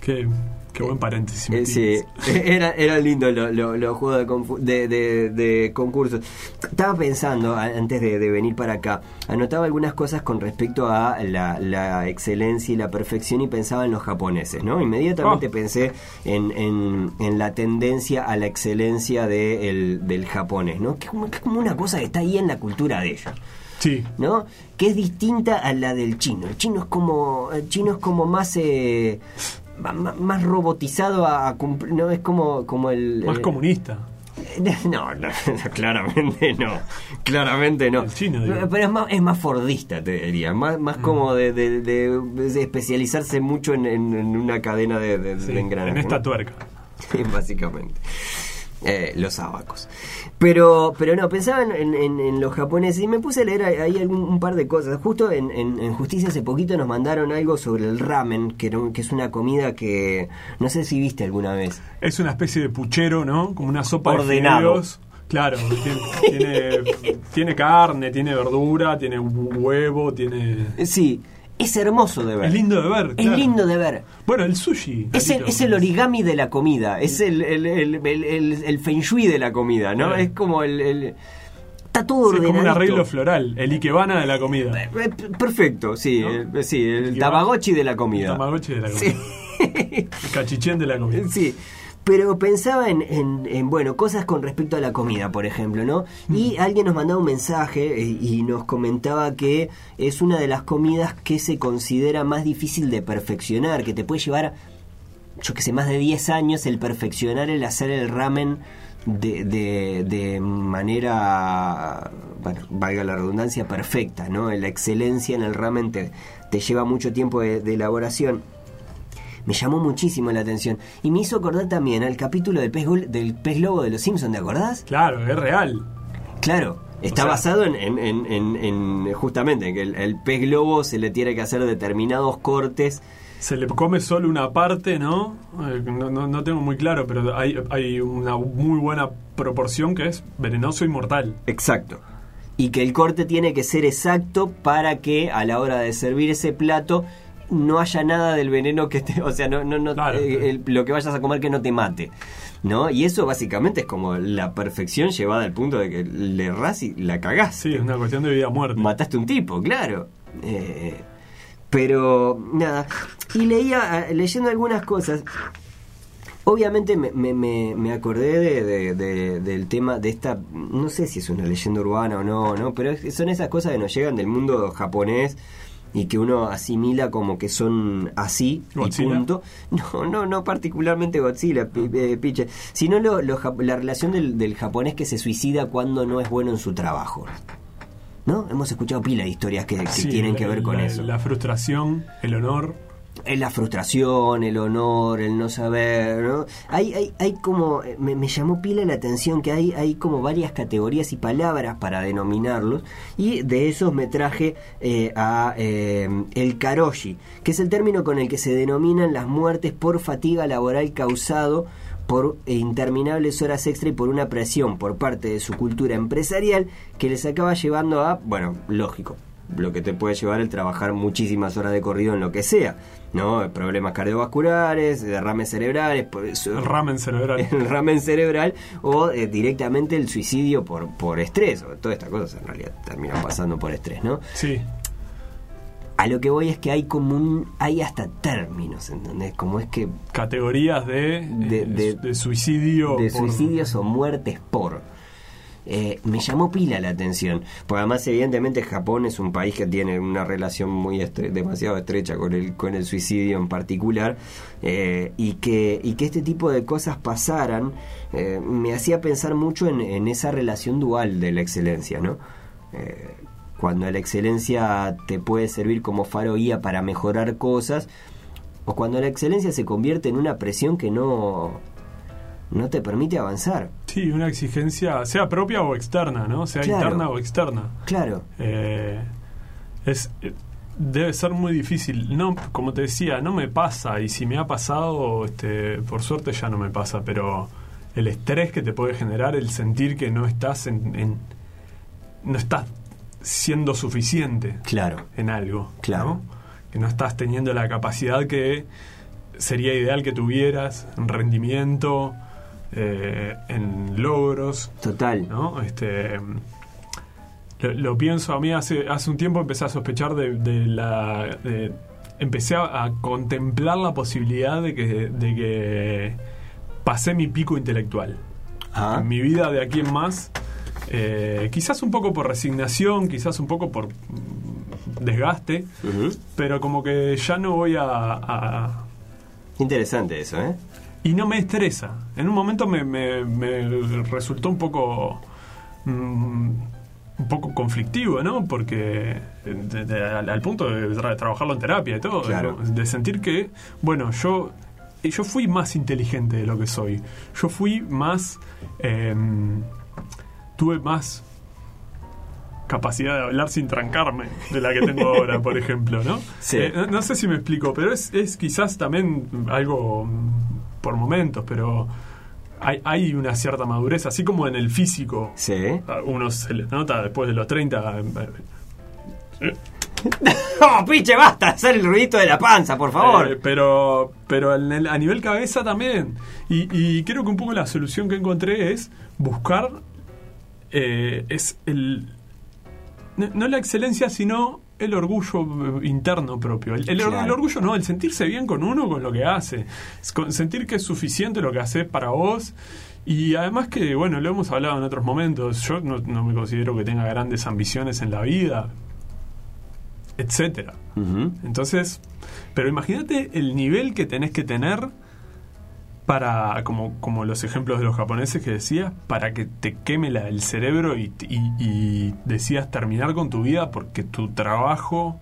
Qué, qué buen paréntesis. Eh, sí, era, era lindo los lo, los juegos de, de, concursos. Estaba pensando, antes de, de venir para acá, anotaba algunas cosas con respecto a la, la excelencia y la perfección y pensaba en los japoneses, ¿no? Inmediatamente Ah. pensé en, en, en la tendencia a la excelencia el- del japonés, ¿no? Que es como, una cosa que está ahí en la cultura de ellos. Sí. ¿no? Que es distinta a la del chino. El chino es como, el chino es como más eh, más robotizado a, a cumplir, no es como como el Más eh, comunista. no, no, claramente no, claramente no. Chino. Pero es más, es más fordista, te diría, más, más como de, de- de- de especializarse mucho en, en- en una cadena de, Sí, de engranaje, en esta ¿no? tuerca. básicamente. Eh, los abacos. Pero, pero no, pensaba en, en- en- en los japoneses y me puse a leer ahí algún, un par de cosas. Justo en, en- en Justicia hace poquito nos mandaron algo sobre el ramen, que, era un- que es una comida que no sé si viste alguna vez. Es una especie de puchero, ¿no? Como una sopa Ordenado. de fideos. Claro, tiene, tiene, tiene carne, tiene verdura, tiene huevo, tiene... Sí, es hermoso de ver. Es lindo de ver, Es claro. lindo de ver. Bueno, el sushi. Es el, es el origami de la comida, es el, el, el, el, el- el feng shui de la comida, ¿no? Es como el... el- está todo Sí, es como un arreglo floral, el ikebana de la comida. Eh, eh, Perfecto, sí, ¿No? eh, sí, el tamagotchi de la El comida. tamagotchi de la Sí. comida. El cachichén de la comida. Sí, pero pensaba en, en- en, bueno, cosas con respecto a la comida, por ejemplo, ¿no? Y alguien nos mandaba un mensaje eh, y nos comentaba que es una de las comidas que se considera más difícil de perfeccionar, que te puede llevar, yo que sé, más de 10 años el perfeccionar el hacer el ramen de, de, de manera, bueno, valga la redundancia, perfecta, ¿no? La excelencia en el ramen te, te lleva mucho tiempo de- de elaboración me llamó muchísimo la atención y me hizo acordar también al capítulo del pez, gol- del pez globo de los Simpsons, ¿te acordás? Claro, es real. Claro, está sea- basado en, en- en- en- en, justamente en que el, el pez globo se le tiene que hacer determinados cortes. Se le come solo una parte, ¿no? Eh, No, no, no tengo muy claro, pero hay, hay una muy buena proporción que es venenoso y mortal. Exacto. Y que el corte tiene que ser exacto para que a la hora de servir ese plato no haya nada del veneno que te, o sea, no, no, no Claro. eh, el- lo que vayas a comer que no te mate. ¿No? Y eso básicamente es como la perfección llevada al punto de que le errás y la cagás. Sí, es una cuestión de vida o muerte. Mataste un tipo, claro. Eh, pero nada. Y leía, eh, leyendo algunas cosas. Obviamente me, me, me, acordé de, de- de- del tema de esta, no sé si es una leyenda urbana o no, ¿no? Pero son esas cosas que nos llegan del mundo japonés y que uno asimila como que son así Godzilla. y punto. No, no, no particularmente Godzilla, eh, piche, sino lo, lo la relación del, del japonés que se suicida cuando no es bueno en su trabajo. ¿No? Hemos escuchado pila de historias que, que Sí, tienen la- que ver con la- eso. La frustración, el honor. La frustración, el honor, el no saber, ¿no? Hay, hay, hay como, me, me llamó pila la atención que hay, hay como varias categorías y palabras para denominarlos y de esos me traje eh, a eh, el karoshi, que es el término con el que se denominan las muertes por fatiga laboral causado por interminables horas extra y por una presión por parte de su cultura empresarial que les acaba llevando a, bueno, lógico, lo que te puede llevar el trabajar muchísimas horas de corrido en lo que sea, ¿no? Problemas cardiovasculares, derrames cerebrales, el ramen cerebral. El ramen cerebral o eh, directamente el suicidio por, por estrés, o todas estas cosas en realidad terminan pasando por estrés, ¿no? Sí. A lo que voy es que hay como un. hay hasta términos, ¿entendés? Como es que. Categorías de. De, de, suicidio. De suicidios o muertes por. Eh, me llamó pila la atención. Porque además, evidentemente, Japón es un país que tiene una relación muy demasiado estrecha con el, con el suicidio en particular. Eh, y, que, y que este tipo de cosas pasaran, eh, me hacía pensar mucho en, en, esa relación dual de la excelencia, ¿no? cuando la excelencia te puede servir como faro guía para mejorar cosas, o cuando la excelencia se convierte en una presión que no, no te permite avanzar. Sí, una exigencia, sea propia o externa, ¿no? Sea interna o externa. Claro. Eh, es eh, debe ser muy difícil. No, como te decía, no me pasa y si me ha pasado, este, por suerte ya no me pasa, pero el estrés que te puede generar, el sentir que no estás en, en no estás siendo suficiente claro. en algo. Claro. Que no estás teniendo la capacidad que sería ideal que tuvieras en rendimiento, eh, en logros. Total. ¿no? Este, lo, pienso a mí hace, hace un tiempo empecé a sospechar de, la... empecé a, contemplar la posibilidad de que, de que pasé mi pico intelectual. Ah. En mi vida de aquí en más eh, quizás un poco por resignación, quizás un poco por desgaste, pero como que ya no voy a, Interesante eso, ¿eh? Y no me estresa. En un momento me, resultó un poco... Mm, un poco conflictivo, ¿no? Porque al, punto de trabajarlo en terapia y todo, de sentir que, bueno, yo yo fui más inteligente de lo que soy. Yo fui más em, tuve más capacidad de hablar sin trancarme de la que tengo ahora, por ejemplo, ¿no? Eh, no, sé si me explico, pero es, es quizás también algo por momentos, pero hay, hay, una cierta madurez, así como en el físico. Sí. Uno se le nota después de los 30. Eh, ¡Oh, pinche, basta! Hacer el ruidito de la panza, por favor. Eh, pero pero a nivel cabeza también. Y, y creo que un poco la solución que encontré es buscar eh, es el no, la excelencia, sino el orgullo interno propio. El, orgullo no, el sentirse bien con uno, con lo que hace. sentir que es suficiente lo que hace para vos. Y además que, bueno, lo hemos hablado en otros momentos, yo no, me considero que tenga grandes ambiciones en la vida, etcétera. Entonces, pero imagínate el nivel que tenés que tener para, como, como los ejemplos de los japoneses que decías, para que te queme la, el cerebro y, y, decidas terminar con tu vida porque tu trabajo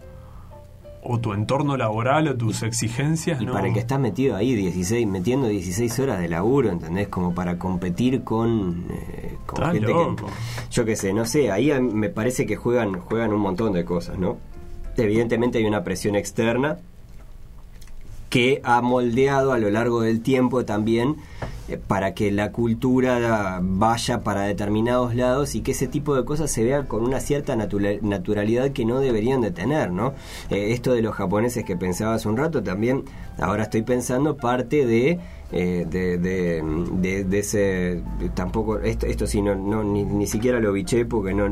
o tu entorno laboral o tus exigencias y para el que estás metido ahí 16 metiendo 16 horas de laburo entendés como para competir con, eh, gente que yo qué sé no sé ahí me parece que juegan juegan un montón de cosas no evidentemente hay una presión externa que ha moldeado a lo largo del tiempo también eh, para que la cultura vaya para determinados lados y que ese tipo de cosas se vean con una cierta naturalidad que no deberían de tener, ¿no? Eh, esto de los japoneses que pensaba hace un rato también, ahora estoy pensando parte de... Eh, de, de, ese tampoco esto, esto sí no, no ni, ni siquiera lo biché porque no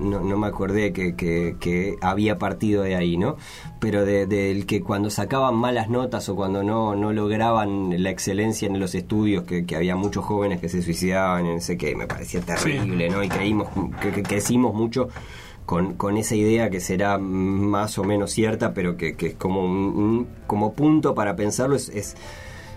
no, no me acordé que, que, había partido de ahí, ¿no? Pero del de, que cuando sacaban malas notas o cuando no, no lograban la excelencia en los estudios, que, había muchos jóvenes que se suicidaban, en sé qué, me parecía terrible, ¿no? Y creímos, que, crecimos mucho con, con, esa idea que será más o menos cierta, pero que, que es como un, como punto para pensarlo es, es,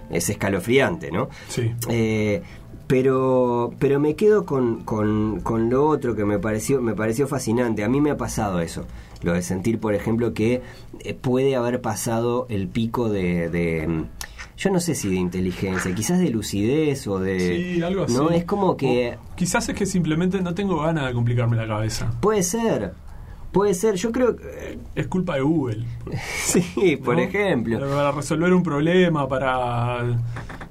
es escalofriante, ¿no? Sí. Eh, pero pero me quedo con, con, con, lo otro que me pareció me pareció fascinante a mí me ha pasado eso lo de sentir por ejemplo que eh, puede haber pasado el pico de, de yo no sé si de inteligencia, quizás de lucidez o de... Sí, algo así. No, es como que... quizás es que simplemente no tengo ganas de complicarme la cabeza. Puede ser, Puede ser, yo creo que... Eh, es culpa de Google. sí, por ejemplo. Para resolver un problema, para...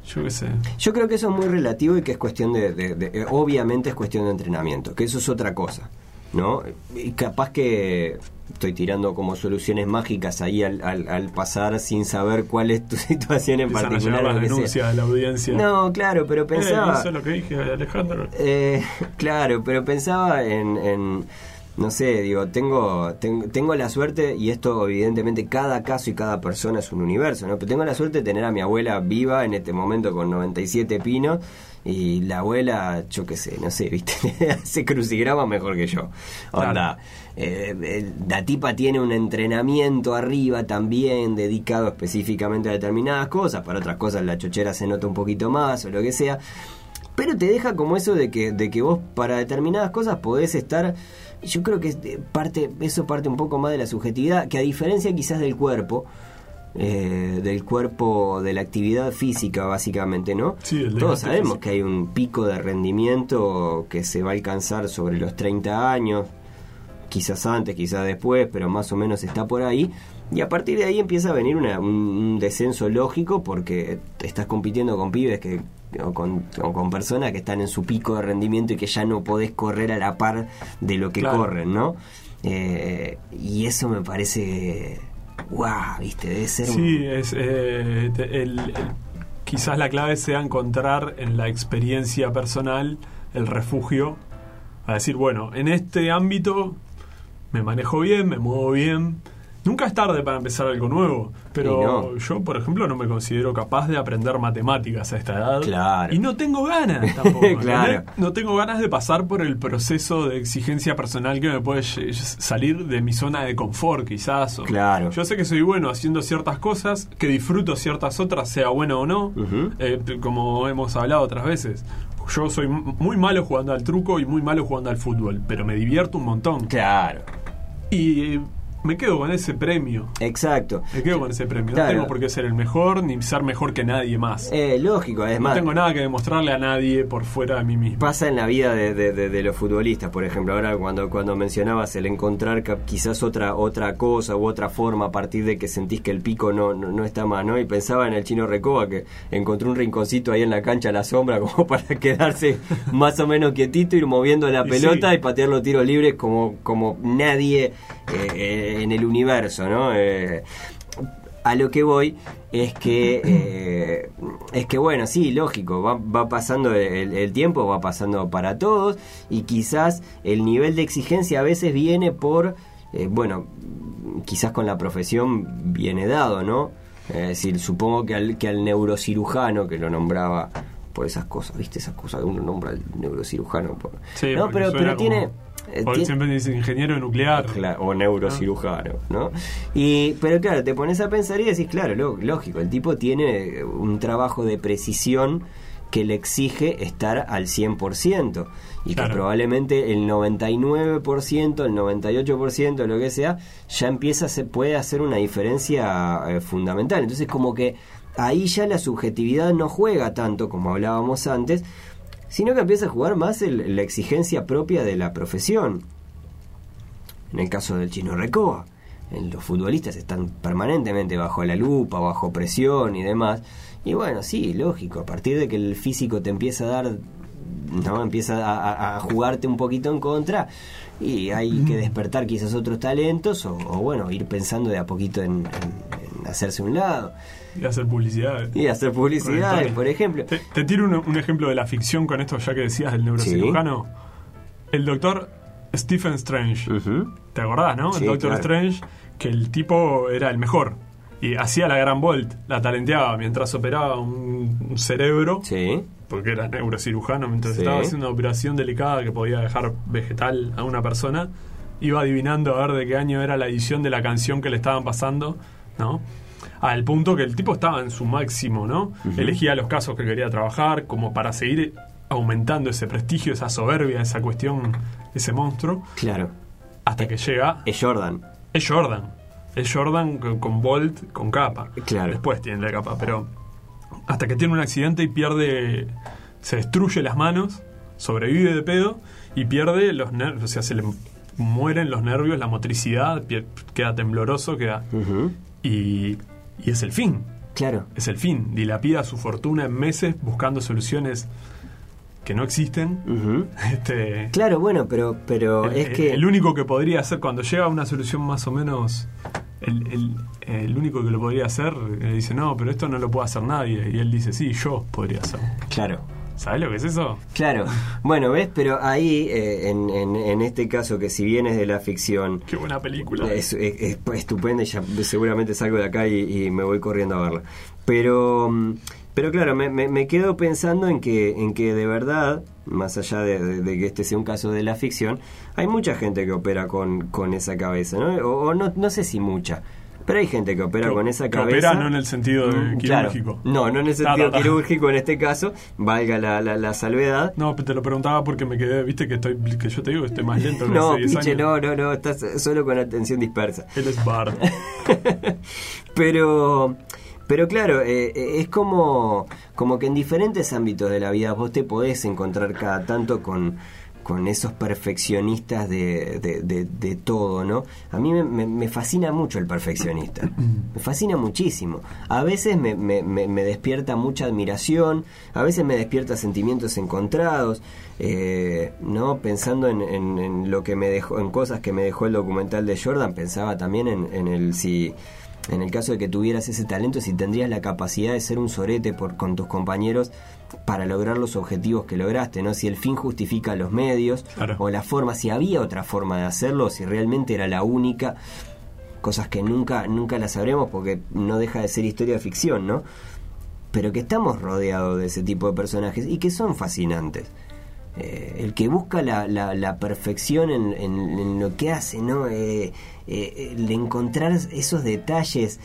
Yo qué sé. Yo creo que eso es muy relativo y que es cuestión de... Eh, obviamente es cuestión de entrenamiento, que eso es otra cosa. ¿no? Y capaz que estoy tirando como soluciones mágicas ahí al, al, al pasar sin saber cuál es tu situación en Empiezan a particular. las lo sea. de la audiencia. No, claro, pero Eh, pensaba... eso es lo que dije, Alejandro. Eh, claro, pero pensaba en, en, no sé, digo, tengo, tengo, tengo la suerte, y esto evidentemente cada caso y cada persona es un universo, ¿no? Pero tengo la suerte de tener a mi abuela viva en este momento con 97 pinos, y la abuela, yo qué sé, no sé, viste, hace crucigrama mejor que yo. Onda, eh, eh, la tipa tiene un entrenamiento arriba también dedicado específicamente a determinadas cosas, para otras cosas la chochera se nota un poquito más o lo que sea pero te deja como eso de que, de que vos para determinadas cosas podés estar yo creo que parte eso parte un poco más de la subjetividad que a diferencia quizás del cuerpo eh, del cuerpo de la actividad física básicamente no Sí, todos sabemos que hay un pico de rendimiento que se va a alcanzar sobre los 30 años quizás antes, quizás después, pero más o menos está por ahí. Y a partir de ahí empieza a venir una- un, un descenso lógico porque estás compitiendo con pibes que o con, o con personas que están en su pico de rendimiento y que ya no podés correr a la par de lo que Claro. corren, ¿no? Eh, y eso me parece guau, viste, debe ser un- Sí, es, eh, el- quizás la clave sea encontrar en la experiencia personal el refugio a decir, bueno, en este ámbito me manejo bien, me muevo bien. Nunca es tarde para empezar algo nuevo, pero no. yo, por ejemplo, no me considero capaz de aprender matemáticas a esta edad. Claro. Y no tengo ganas tampoco. Claro. No tengo ganas de pasar por el proceso de exigencia personal que me puede salir de mi zona de confort, quizás. o- Claro. Yo sé que soy bueno haciendo ciertas cosas, que disfruto ciertas otras, sea bueno o no, eh, como hemos hablado otras veces. Yo soy muy malo jugando al truco y muy malo jugando al fútbol, pero me divierto un montón. Claro, Y eh, me quedo con ese premio. exacto. Me quedo con ese premio. Claro. No tengo por qué ser el mejor ni ser mejor que nadie más. Eh, lógico, es no más. tengo nada que demostrarle a nadie por fuera de mí mismo. pasa en la vida de, de- de- de los futbolistas, por ejemplo. Ahora cuando, cuando mencionabas el encontrar quizás otra otra cosa u otra forma a partir de que sentís que el pico no, no, no está más, ¿no? Y pensaba en el chino Recoba que encontró un rinconcito ahí en la cancha a la sombra como para quedarse más o menos quietito, ir moviendo la Y pelota sí. y patear los tiros libres como, como nadie eh, eh, en el universo, ¿no? Eh, a lo que voy es que eh, es que bueno sí lógico va, va pasando el, el tiempo va pasando para todos y quizás el nivel de exigencia a veces viene por eh, bueno quizás con la profesión viene dado no es decir supongo que al, que al neurocirujano que lo nombraba por esas cosas viste esas cosas que uno nombra al neurocirujano por- Sí, no pero pero tiene como- porque tiene- siempre dice ingeniero nuclear. O neurocirujano, ¿no? Y, pero claro, te pones a pensar y decís, claro, lo- lógico, el tipo tiene un trabajo de precisión que le exige estar al 100% y que probablemente el 99%, el 98%, lo que sea, ya empieza a se puede hacer una diferencia eh, fundamental. Entonces como que ahí ya la subjetividad no juega tanto como hablábamos antes, sino que empieza a jugar más el- la exigencia propia de la profesión. En el caso del chino Recoba, en los futbolistas están permanentemente bajo la lupa, bajo presión y demás. Y bueno, sí, lógico, a partir de que el físico te empieza a dar, ¿no? Empieza a, jugarte un poquito en contra y hay que despertar quizás otros talentos o, o, bueno, ir pensando de a poquito en- en hacerse un lado Y hacer publicidad. y hacer publicidades, Conectar. por ejemplo. Te, te tiro un, un ejemplo de la ficción con esto ya que decías del neurocirujano. El doctor Stephen Strange. ¿Te acordás, no? Sí, el Doctor claro. Strange, que el tipo era el mejor. Y hacía la gran Bolt, la talenteaba mientras operaba un, un cerebro, Sí, porque era neurocirujano, mientras estaba haciendo una operación delicada que podía dejar vegetal a una persona, iba adivinando a ver de qué año era la edición de la canción que le estaban pasando, ¿no? Al punto que el tipo estaba en su máximo, ¿no? Elegía los casos que quería trabajar, como para seguir aumentando ese prestigio, esa soberbia, esa cuestión, ese monstruo, claro. hasta que llega Es Jordan. es Jordan. Es Jordan con, con Bolt, con capa. Claro. Después tiene la capa, pero hasta que tiene un accidente y pierde, se destruye las manos, sobrevive de pedo y pierde los nervios, o sea, se le mueren los nervios, la motricidad, queda tembloroso, queda... Y, y es el fin, Claro. es el fin. Dilapida su fortuna en meses buscando soluciones que no existen. Este, Claro, bueno, pero, pero el, es que... el único que podría hacer, cuando llega a una solución más o menos, el, el- el único que lo podría hacer, le dice, no, pero esto no lo puede hacer nadie. Y él dice, sí, yo podría hacerlo. Claro. ¿Sabes lo que es eso? Claro, bueno, ¿ves? Pero ahí, eh, en, en, en este caso, que si bien es de la ficción, Qué buena película. es, es- es estupenda y ya seguramente salgo de acá y, y me voy corriendo a verla. Pero, mm, pero claro, me, me- me quedo pensando en que, en que de verdad, más allá de, de- de que este sea un caso de la ficción, hay mucha gente que opera con, con esa cabeza, ¿no? O, o no, no sé si mucha. Pero hay gente que opera Que- con esa que cabeza. opera no en el sentido Mm, claro. quirúrgico. No, no en el sentido ta, ta. quirúrgico en este caso, valga la, la, la salvedad. No, te lo preguntaba porque me quedé, viste que estoy que yo te digo que estoy más lento que No, hace 10 piche, no, no, no, estás solo con atención dispersa. Él es Bard. Pero, pero claro, eh, eh, es como, como que en diferentes ámbitos de la vida vos te podés encontrar cada tanto con, con esos perfeccionistas de, de, de- de todo, ¿no? A mí me, me- me fascina mucho el perfeccionista, me fascina muchísimo. A veces me, me- me- me despierta mucha admiración, a veces me despierta sentimientos encontrados, eh, ¿no? Pensando en, en- en lo que me dejó, en cosas que me dejó el documental de Jordan, pensaba también en, en el si en el caso de que tuvieras ese talento, si tendrías la capacidad de ser un sorete por, con tus compañeros para lograr los objetivos que lograste, ¿no? Si el fin justifica los medios Claro. o la forma, si había otra forma de hacerlo, si realmente era la única, cosas que nunca nunca las sabremos porque no deja de ser historia de ficción, ¿no? Pero que estamos rodeados de ese tipo de personajes y que son fascinantes. Eh, el que busca la, la, la perfección en, en- en lo que hace, ¿no? Eh, eh, el encontrar esos detalles,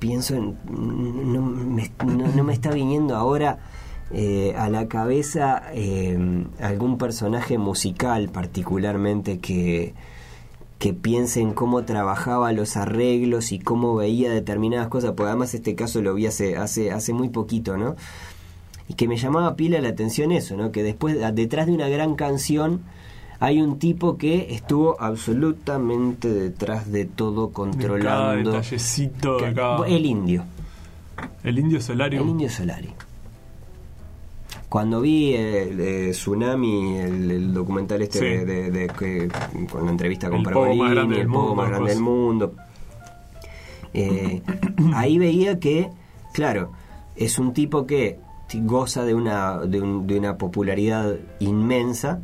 pienso en. No, me, no, no me está viniendo ahora eh, a la cabeza eh, algún personaje musical, particularmente, que, que piense en cómo trabajaba los arreglos y cómo veía determinadas cosas, porque además este caso lo vi hace, hace, hace muy poquito, ¿no? y que me llamaba pila la atención eso, ¿no? Que después, detrás de una gran canción, hay un tipo que estuvo absolutamente detrás de todo, De cada controlando. detallecito de Ca- cada... El indio, El indio Solarium. el indio Solari. Cuando vi el, Tsunami, el, el documental este Sí. de, de- de que, con la entrevista con Pergolini, el mundo, más grande del mundo, eh, ahí veía que, claro, es un tipo que goza de una, de, un- de una popularidad inmensa,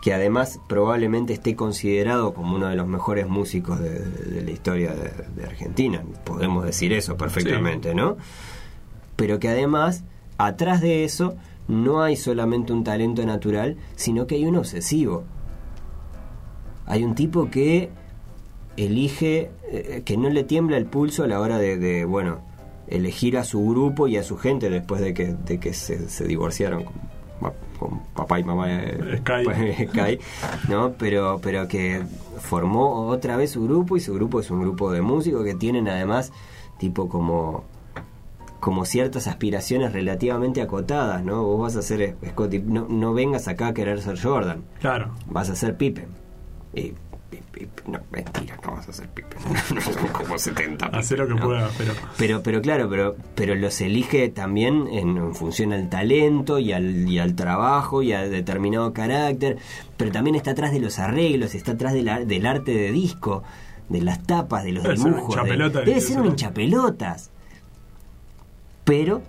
que además probablemente esté considerado como uno de los mejores músicos de, de- de la historia de, de Argentina. Podemos decir eso perfectamente, ¿no? Pero que además, atrás de eso, no hay solamente un talento natural, sino que hay un obsesivo. Hay un tipo que elige, eh, que no le tiembla el pulso a la hora de, de, bueno, elegir a su grupo y a su gente después de que, de que se, se divorciaron con, pa- con papá y mamá eh, Sky. Sky, ¿no? Pero, pero que formó otra vez su grupo y su grupo es un grupo de músicos que tienen además tipo como como ciertas aspiraciones relativamente acotadas, ¿no? Vos vas a ser Scotty, no, no vengas acá a querer ser Jordan, Claro. vas a ser Pippen. Pi- no, mentira, no vas a ser Pippen. Son como 70. Hacer lo que ¿no? pueda, pero... Pero, pero claro, pero, pero los elige también en, en función al talento y al, y al trabajo y a determinado carácter, pero también está atrás de los arreglos, está atrás de la- del arte de disco, de las tapas, de los dibujos. debe ser. un hinchapelotas. Pero,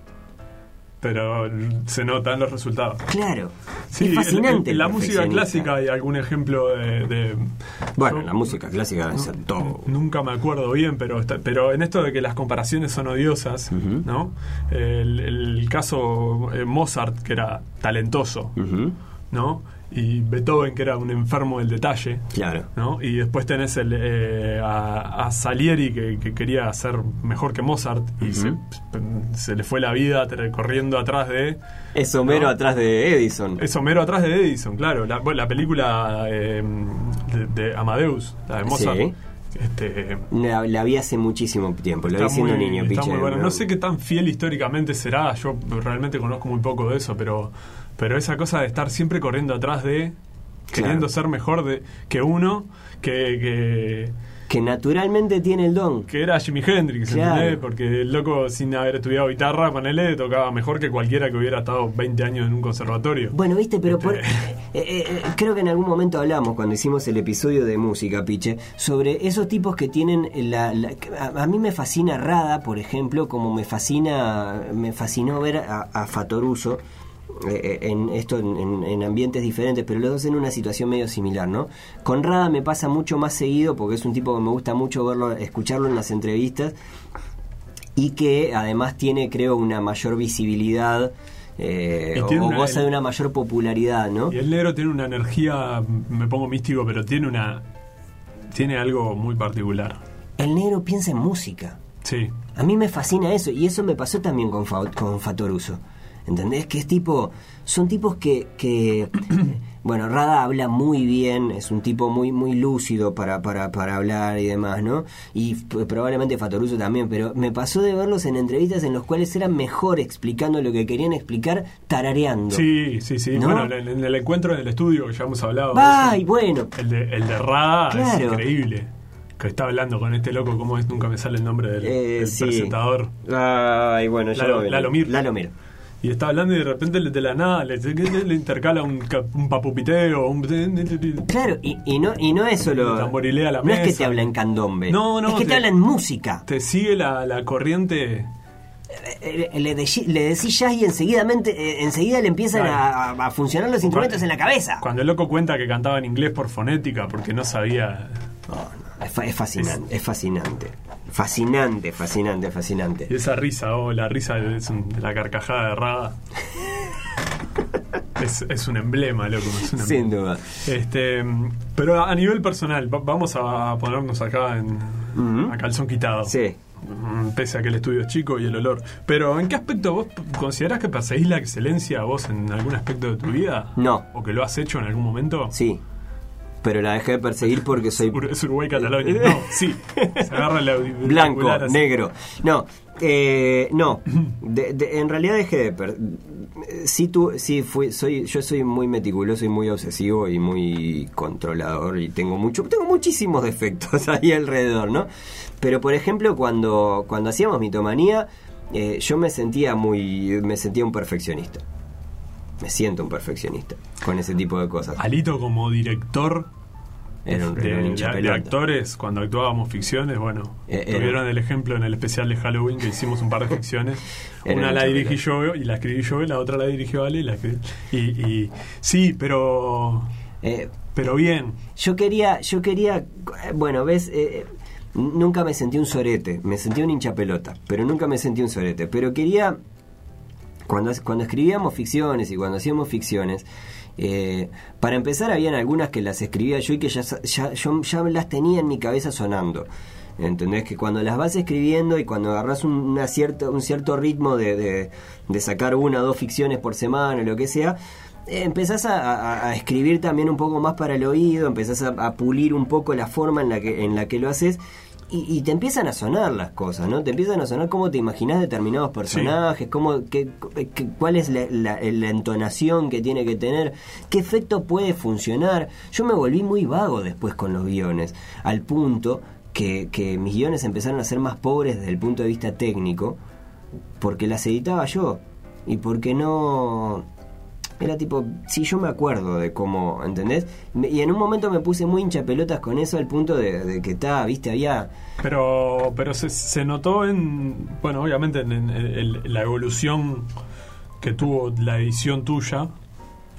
Pero se notan los resultados. claro, Sí, es fascinante. en- la música clásica hay algún ejemplo de... de- Bueno, yo la música clásica ser todo. Nunca me acuerdo bien, pero está- pero en esto de que las comparaciones son odiosas. ¿no? El, el caso eh, Mozart, que era talentoso, ¿no? Y Beethoven, que era un enfermo del detalle, Claro. ¿no? Y después tenés el, eh, a, a Salieri, que, que quería ser mejor que Mozart, y se, se le fue la vida corriendo atrás de... Es Homero No. atrás de Edison. Es Homero atrás de Edison, claro. La, bueno, la película eh, de, de Amadeus, la de Mozart. Sí. Este, La, la vi hace muchísimo tiempo, lo vi siendo muy, niño, está muy bueno. No sé qué tan fiel históricamente será, yo realmente conozco muy poco de eso, pero, pero esa cosa de estar siempre corriendo atrás de, queriendo Claro. ser mejor de, que uno, que, que, que naturalmente tiene el don. Que era Jimi Hendrix, Claro. ¿entendés? Porque el loco, sin haber estudiado guitarra, ponele, tocaba mejor que cualquiera que hubiera estado 20 años en un conservatorio. Bueno, viste, pero por- Este- eh, eh, creo que en algún momento hablamos cuando hicimos el episodio de música, Piche, sobre esos tipos que tienen la, a, a mí me fascina Rada, por ejemplo, como me fascina me fascinó ver a, a Fatoruso eh, eh, en esto en, en- en ambientes diferentes, pero los dos en una situación medio similar, ¿no? Con Rada me pasa mucho más seguido porque es un tipo que me gusta mucho verlo, escucharlo en las entrevistas y que además tiene, creo, una mayor visibilidad. eh, o, una- goza de una mayor popularidad, ¿no? Y el negro tiene una energía, me pongo místico, pero tiene una. Tiene algo muy particular. El negro piensa en música. Sí. A mí me fascina eso, y eso me pasó también con, con Fatoruso. ¿Entendés? Que es tipo. Son tipos que. que bueno, Rada habla muy bien, es un tipo muy muy lúcido para, para, para hablar y demás, ¿no? Y probablemente Fatoruso también, pero me pasó de verlos en entrevistas en los cuales eran mejor explicando lo que querían explicar, tarareando. Sí, sí, sí. ¿No? Bueno, en, el encuentro en el estudio que ya hemos hablado. ¡Ay, eso, bueno! el, de, el de Rada Claro. es increíble. Que está hablando con este loco, ¿cómo es? Nunca me sale el nombre del, Eh, del sí. presentador. Ay, bueno, ya Lalo- lo- Lalo Mir. Lalo Mir. Y está hablando y de repente de la nada le, le- le intercala un, un papupiteo, un... Claro, y, y no, y no es solo. Tamborilea la no es que te habla en candombe. No, no, Es que te, te- habla en música. Te sigue la, la corriente... Eh, eh, Le, de- le decís jazz y enseguidamente, eh, enseguida le empiezan Claro. a, a funcionar los instrumentos en la cabeza. Cuando el loco cuenta que cantaba en inglés por fonética porque no sabía... No, no, es, fa- es fascinante, es fascinante. Fascinante, fascinante, fascinante. Y esa risa, oh, la risa de, es un- la carcajada de Rada. es, es un emblema, loco. Es un Sin duda. Este, pero a nivel personal, va- vamos a ponernos acá en, Ujú. a calzón quitado. Sí. Mm, Pese a que el estudio es chico y el olor. Pero, ¿en qué aspecto vos considerás que perseguís la excelencia vos en algún aspecto de tu vida? No. ¿O que lo has hecho en algún momento? Sí. Pero la dejé de perseguir porque soy Es Uruguay Cataluña. No, sí. Se agarra el audi- blanco, así. negro. No, eh, no. De- de- en realidad dejé de per- sí, tú, sí fui, soy, yo soy muy meticuloso y muy obsesivo y muy controlador y tengo mucho, tengo muchísimos defectos ahí alrededor, ¿no? Pero por ejemplo cuando cuando hacíamos mitomanía, eh, yo me sentía muy, me sentía un perfeccionista. Me siento un perfeccionista con ese tipo de cosas. Alito como director Era un, de, era un hincha de- de pelota. actores cuando actuábamos ficciones, bueno, Eh, era- tuvieron el ejemplo en el especial de Halloween que hicimos un par de ficciones. Una un la dirigí yo y la escribí yo y la otra la dirigió Ale y la escribí. Y, y sí, pero Eh, pero bien. Yo quería, yo quería, eh, bueno, ves, Eh, nunca me sentí un sorete, me sentí un hincha pelota, pero nunca me sentí un sorete, pero quería, cuando, cuando escribíamos ficciones y cuando hacíamos ficciones, eh, para empezar habían algunas que las escribía yo y que ya, ya, yo ya las tenía en mi cabeza sonando. ¿Entendés? Que cuando las vas escribiendo y cuando agarras un, un cierto ritmo de, de, sacar una o dos ficciones por semana lo que sea, eh, empezás a escribir también un poco más para el oído, empezás a, a pulir un poco la forma en la que, en la que lo haces y, y te empiezan a sonar las cosas, ¿no? Te empiezan a sonar cómo te imaginas determinados personajes, cómo, qué, qué- cuál es la, la- la entonación que tiene que tener, qué efecto puede funcionar. Yo me volví muy vago después con los guiones, al punto que, que mis guiones empezaron a ser más pobres desde el punto de vista técnico, porque las editaba yo y porque no era tipo sí yo me acuerdo de cómo ¿entendés? Y en un momento me puse muy hincha pelotas con eso al punto de, que estaba viste había Pero, pero se, se notó en, bueno, obviamente en, la evolución que tuvo la edición tuya.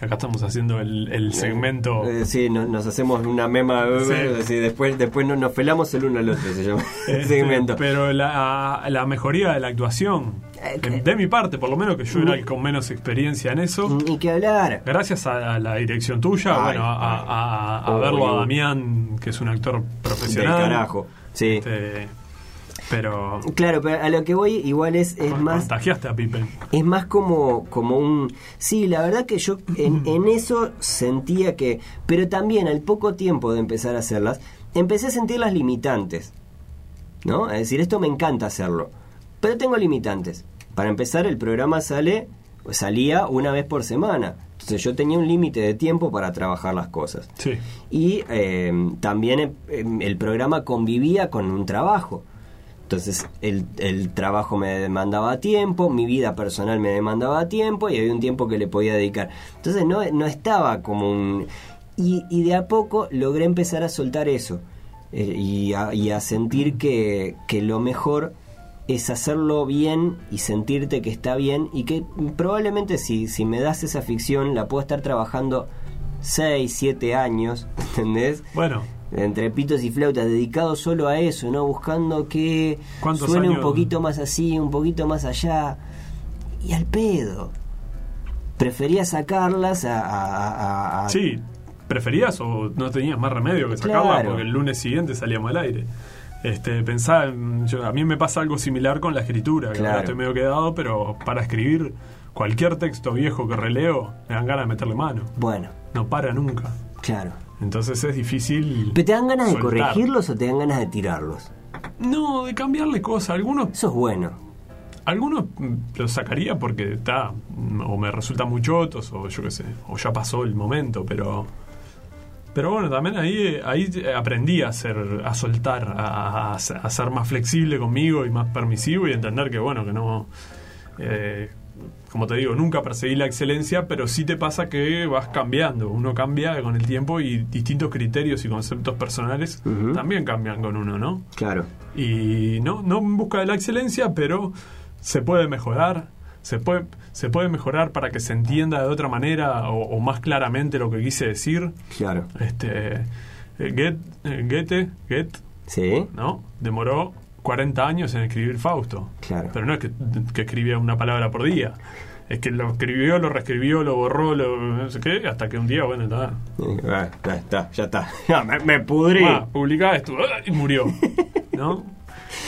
Acá estamos haciendo el, el segmento. eh, sí no- nos hacemos una mema Sí. eh, sí, después después no- nos pelamos el uno al otro se llama el Este, segmento Pero la, la mejoría de la actuación, Eh, de, que- de mi parte, por lo menos que yo era el con menos experiencia en eso, ni que hablar gracias a, a la dirección tuya, Ay, bueno, a, a- a ay. verlo a Damián, que es un actor del profesional. carajo sí Este, pero claro pero a lo que voy igual es, es más contagiaste a Pippen. Es más como, como un... Sí, la verdad que yo en, en eso sentía que... Pero también al poco tiempo de empezar a hacerlas, empecé a sentir las limitantes. ¿No? Es decir, esto me encanta hacerlo. Pero tengo limitantes. Para empezar, el programa sale salía una vez por semana. Entonces yo tenía un límite de tiempo para trabajar las cosas. Sí. Y eh, también eh, el programa convivía con un trabajo. Entonces el, el trabajo me demandaba tiempo, mi vida personal me demandaba tiempo y había un tiempo que le podía dedicar. Entonces no, no estaba como un... Y, y de a poco logré empezar a soltar eso eh, y, a, y a sentir que, que lo mejor es hacerlo bien y sentirte que está bien y que probablemente si, si me das esa ficción la puedo estar trabajando 6, 7 años, ¿entendés? Bueno, Entre pitos y flautas, dedicado solo a eso, ¿no? Buscando que ¿Cuántos suene un poquito más así, un poquito más allá. Y al pedo. Prefería sacarlas a... a- a- a- sí, ¿preferías o no tenías más remedio que sacarla Claro. porque el lunes siguiente salíamos al aire? Este, pensaba, en- yo, a mí me pasa algo similar con la escritura, que Claro. ahora estoy medio quedado, pero para escribir cualquier texto viejo que releo, me dan ganas de meterle mano. Bueno, No para nunca. claro. Entonces es difícil. ¿Pero te dan ganas de corregirlos o te dan ganas de tirarlos? No, de cambiarle cosas. Algunos Eso es bueno. Algunos los sacaría porque está o me resulta muy chotos o yo qué sé, o ya pasó el momento, pero pero bueno, también ahí ahí aprendí a ser a soltar, a, a- a ser más flexible conmigo y más permisivo y entender que bueno, que no eh, como te digo, nunca perseguí la excelencia, pero sí te pasa que vas cambiando. Uno cambia con el tiempo y distintos criterios y conceptos personales también cambian con uno, ¿no? Claro. y no, no en busca de la excelencia, pero se puede mejorar, se puede, se puede mejorar para que se entienda de otra manera o, o más claramente lo que quise decir. Claro. Este, eh, Goethe, eh, Goethe, Goethe, Sí, ¿no? Demoró 40 años en escribir Fausto. claro. Pero no es que, que escribía una palabra por día. Es que lo escribió, lo reescribió, lo borró, lo no sé qué, hasta que un día, bueno, está. Ah, ya está, ya está. Me, me pudrí. Ah, publicaba esto y murió. ¿No?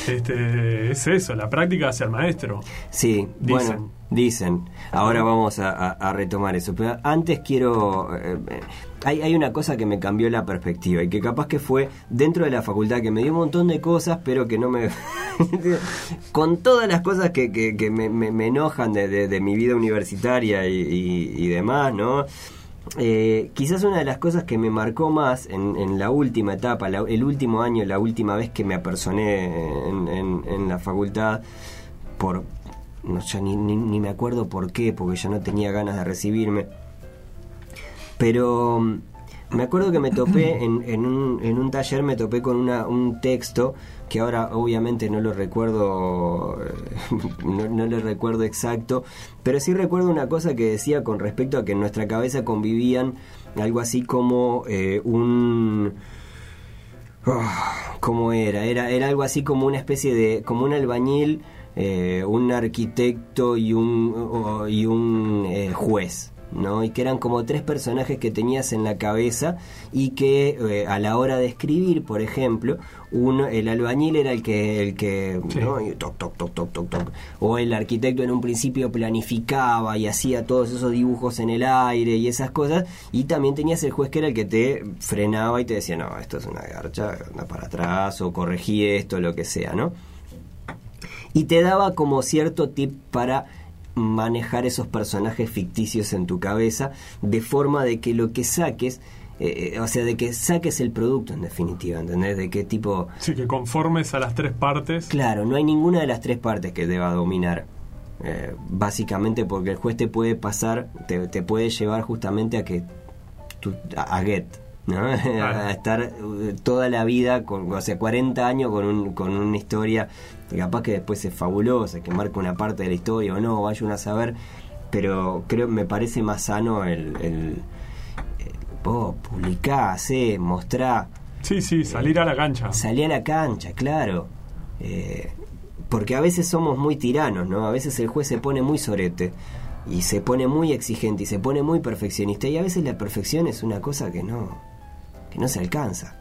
Este, es eso, la práctica hacia el maestro. Sí, Dicen. bueno, dicen. Ahora vamos a, a- a retomar eso. Pero antes quiero... eh, eh, hay, hay una cosa que me cambió la perspectiva y que capaz que fue dentro de la facultad, que me dio un montón de cosas, pero que no me... con todas las cosas que, que- me, me- enojan de, de- mi vida universitaria y, demás, ¿no? Eh, quizás una de las cosas que me marcó más en, en la última etapa, la- el último año, la última vez que me apersoné en, en- en la facultad, por no ya ni, ni, ni me acuerdo por qué, porque ya no tenía ganas de recibirme. Pero mm, me acuerdo que me topé en, en, un, en un taller, me topé con una, un texto que ahora obviamente no lo recuerdo, no, no lo recuerdo exacto, pero sí recuerdo una cosa que decía con respecto a que en nuestra cabeza convivían algo así como eh, un... Ah, ¿Cómo era? era? Era algo así como una especie de... como un albañil, eh, un arquitecto y un, y un eh, juez. ¿No? Y que eran como tres personajes que tenías en la cabeza y que eh, a la hora de escribir, por ejemplo, uno, el albañil era el que, el que Sí. ¿no? Y toc, toc, toc, toc, toc, toc. o el arquitecto en un principio planificaba y hacía todos esos dibujos en el aire y esas cosas, y también tenías el juez que era el que te frenaba y te decía, no, esto es una garcha, anda para atrás, o corregí esto, lo que sea, ¿no? Y te daba como cierto tip para manejar esos personajes ficticios en tu cabeza, de forma de que lo que saques, eh, eh, o sea, de que saques el producto en definitiva, ¿entendés? De qué tipo... Así que conformes a las tres partes. Claro, no hay ninguna de las tres partes que deba dominar. Eh, básicamente porque el juez te puede pasar, te, te puede llevar justamente a que a, a get, ¿no? a estar toda la vida, con, o sea, 40 años con, un, con una historia que capaz que después es fabulosa, que marca una parte de la historia o no, vaya uno a saber, pero creo me parece más sano el, el, el vos publicá, hacé, mostrá, Sí, sí, salir a la cancha. salí a la cancha, claro. Eh, porque a veces somos muy tiranos, ¿no? A veces el juez se pone muy sorete y se pone muy exigente y se pone muy perfeccionista y a veces la perfección es una cosa que no que no se alcanza.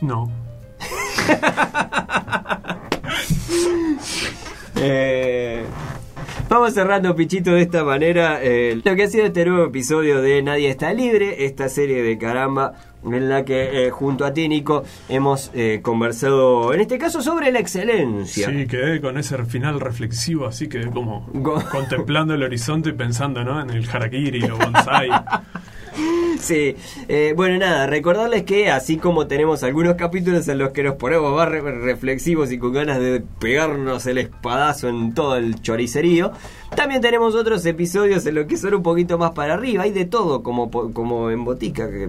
No. Eh, Vamos cerrando, Pichito, de esta manera eh, lo que ha sido este nuevo episodio de Nadie está libre, esta serie de caramba en la que eh, junto a ti, Nico, hemos eh, conversado, en este caso, sobre la excelencia. Sí, quedé con ese final reflexivo, así quedé como contemplando el horizonte y pensando ¿no? en el harakiri, los bonsai. Sí, eh, bueno, nada, recordarles que así como tenemos algunos capítulos en los que nos ponemos más re- reflexivos y con ganas de pegarnos el espadazo en todo el choricerío, también tenemos otros episodios en los que son un poquito más para arriba, hay de todo como, como en botica. Que,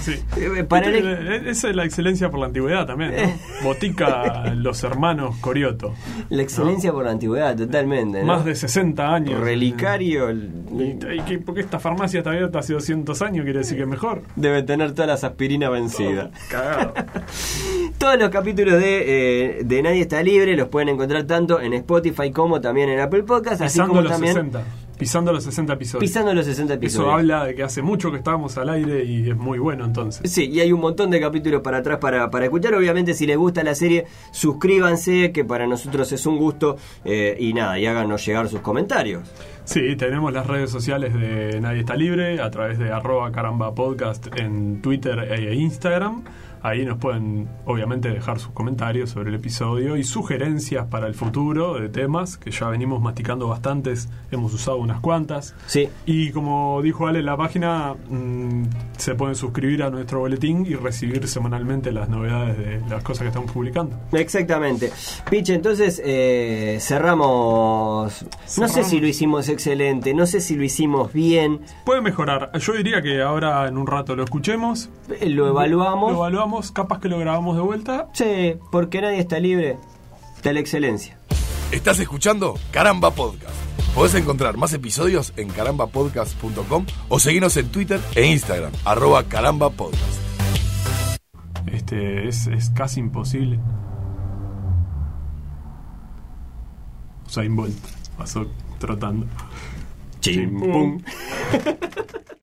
Sí. Eh, para el- Viste, Esa es la excelencia por la antigüedad también. ¿no? Botica los hermanos Corioto. la excelencia por la antigüedad, totalmente. ¿no? Más de 60 años. Relicario. el- Y, y que- porque esta farmacia está abierta hace 200 años, quiere decir que es mejor. Debe tener todas las aspirinas vencidas. Cagado. Todos los capítulos de, eh, de Nadie está libre los pueden encontrar tanto en Spotify como también en Apple Podcast, así Pisando como los también 60. Pisando los 60 episodios. pisando los 60 Eso episodios. habla de que hace mucho que estábamos al aire y es muy bueno entonces. Sí, y hay un montón de capítulos para atrás para, para escuchar. Obviamente, si les gusta la serie, suscríbanse, que para nosotros es un gusto. eh, y nada, y háganos llegar sus comentarios. Sí, tenemos las redes sociales de Nadie está libre a través de arroba caramba podcast en Twitter e Instagram. Ahí nos pueden obviamente dejar sus comentarios sobre el episodio y sugerencias para el futuro de temas que ya venimos masticando bastantes, hemos usado unas cuantas. Sí, Y como dijo Ale en la página, mm, se pueden suscribir a nuestro boletín y recibir semanalmente las novedades de las cosas que estamos publicando. exactamente. Piche, entonces eh, cerramos. No sé Cerramos. si lo hicimos excelente, no sé si lo hicimos bien. Puede mejorar. Yo diría que ahora en un rato lo escuchemos, eh, Lo evaluamos. Lo evaluamos, capaz que lo grabamos de vuelta. Sí, porque nadie está libre de la excelencia. Estás escuchando Caramba Podcast. Podés encontrar más episodios en carambapodcast.com o seguirnos en Twitter e Instagram, arroba carambapodcast. Este es, es casi imposible. Usain Bolt pasó trotando. Chimpum.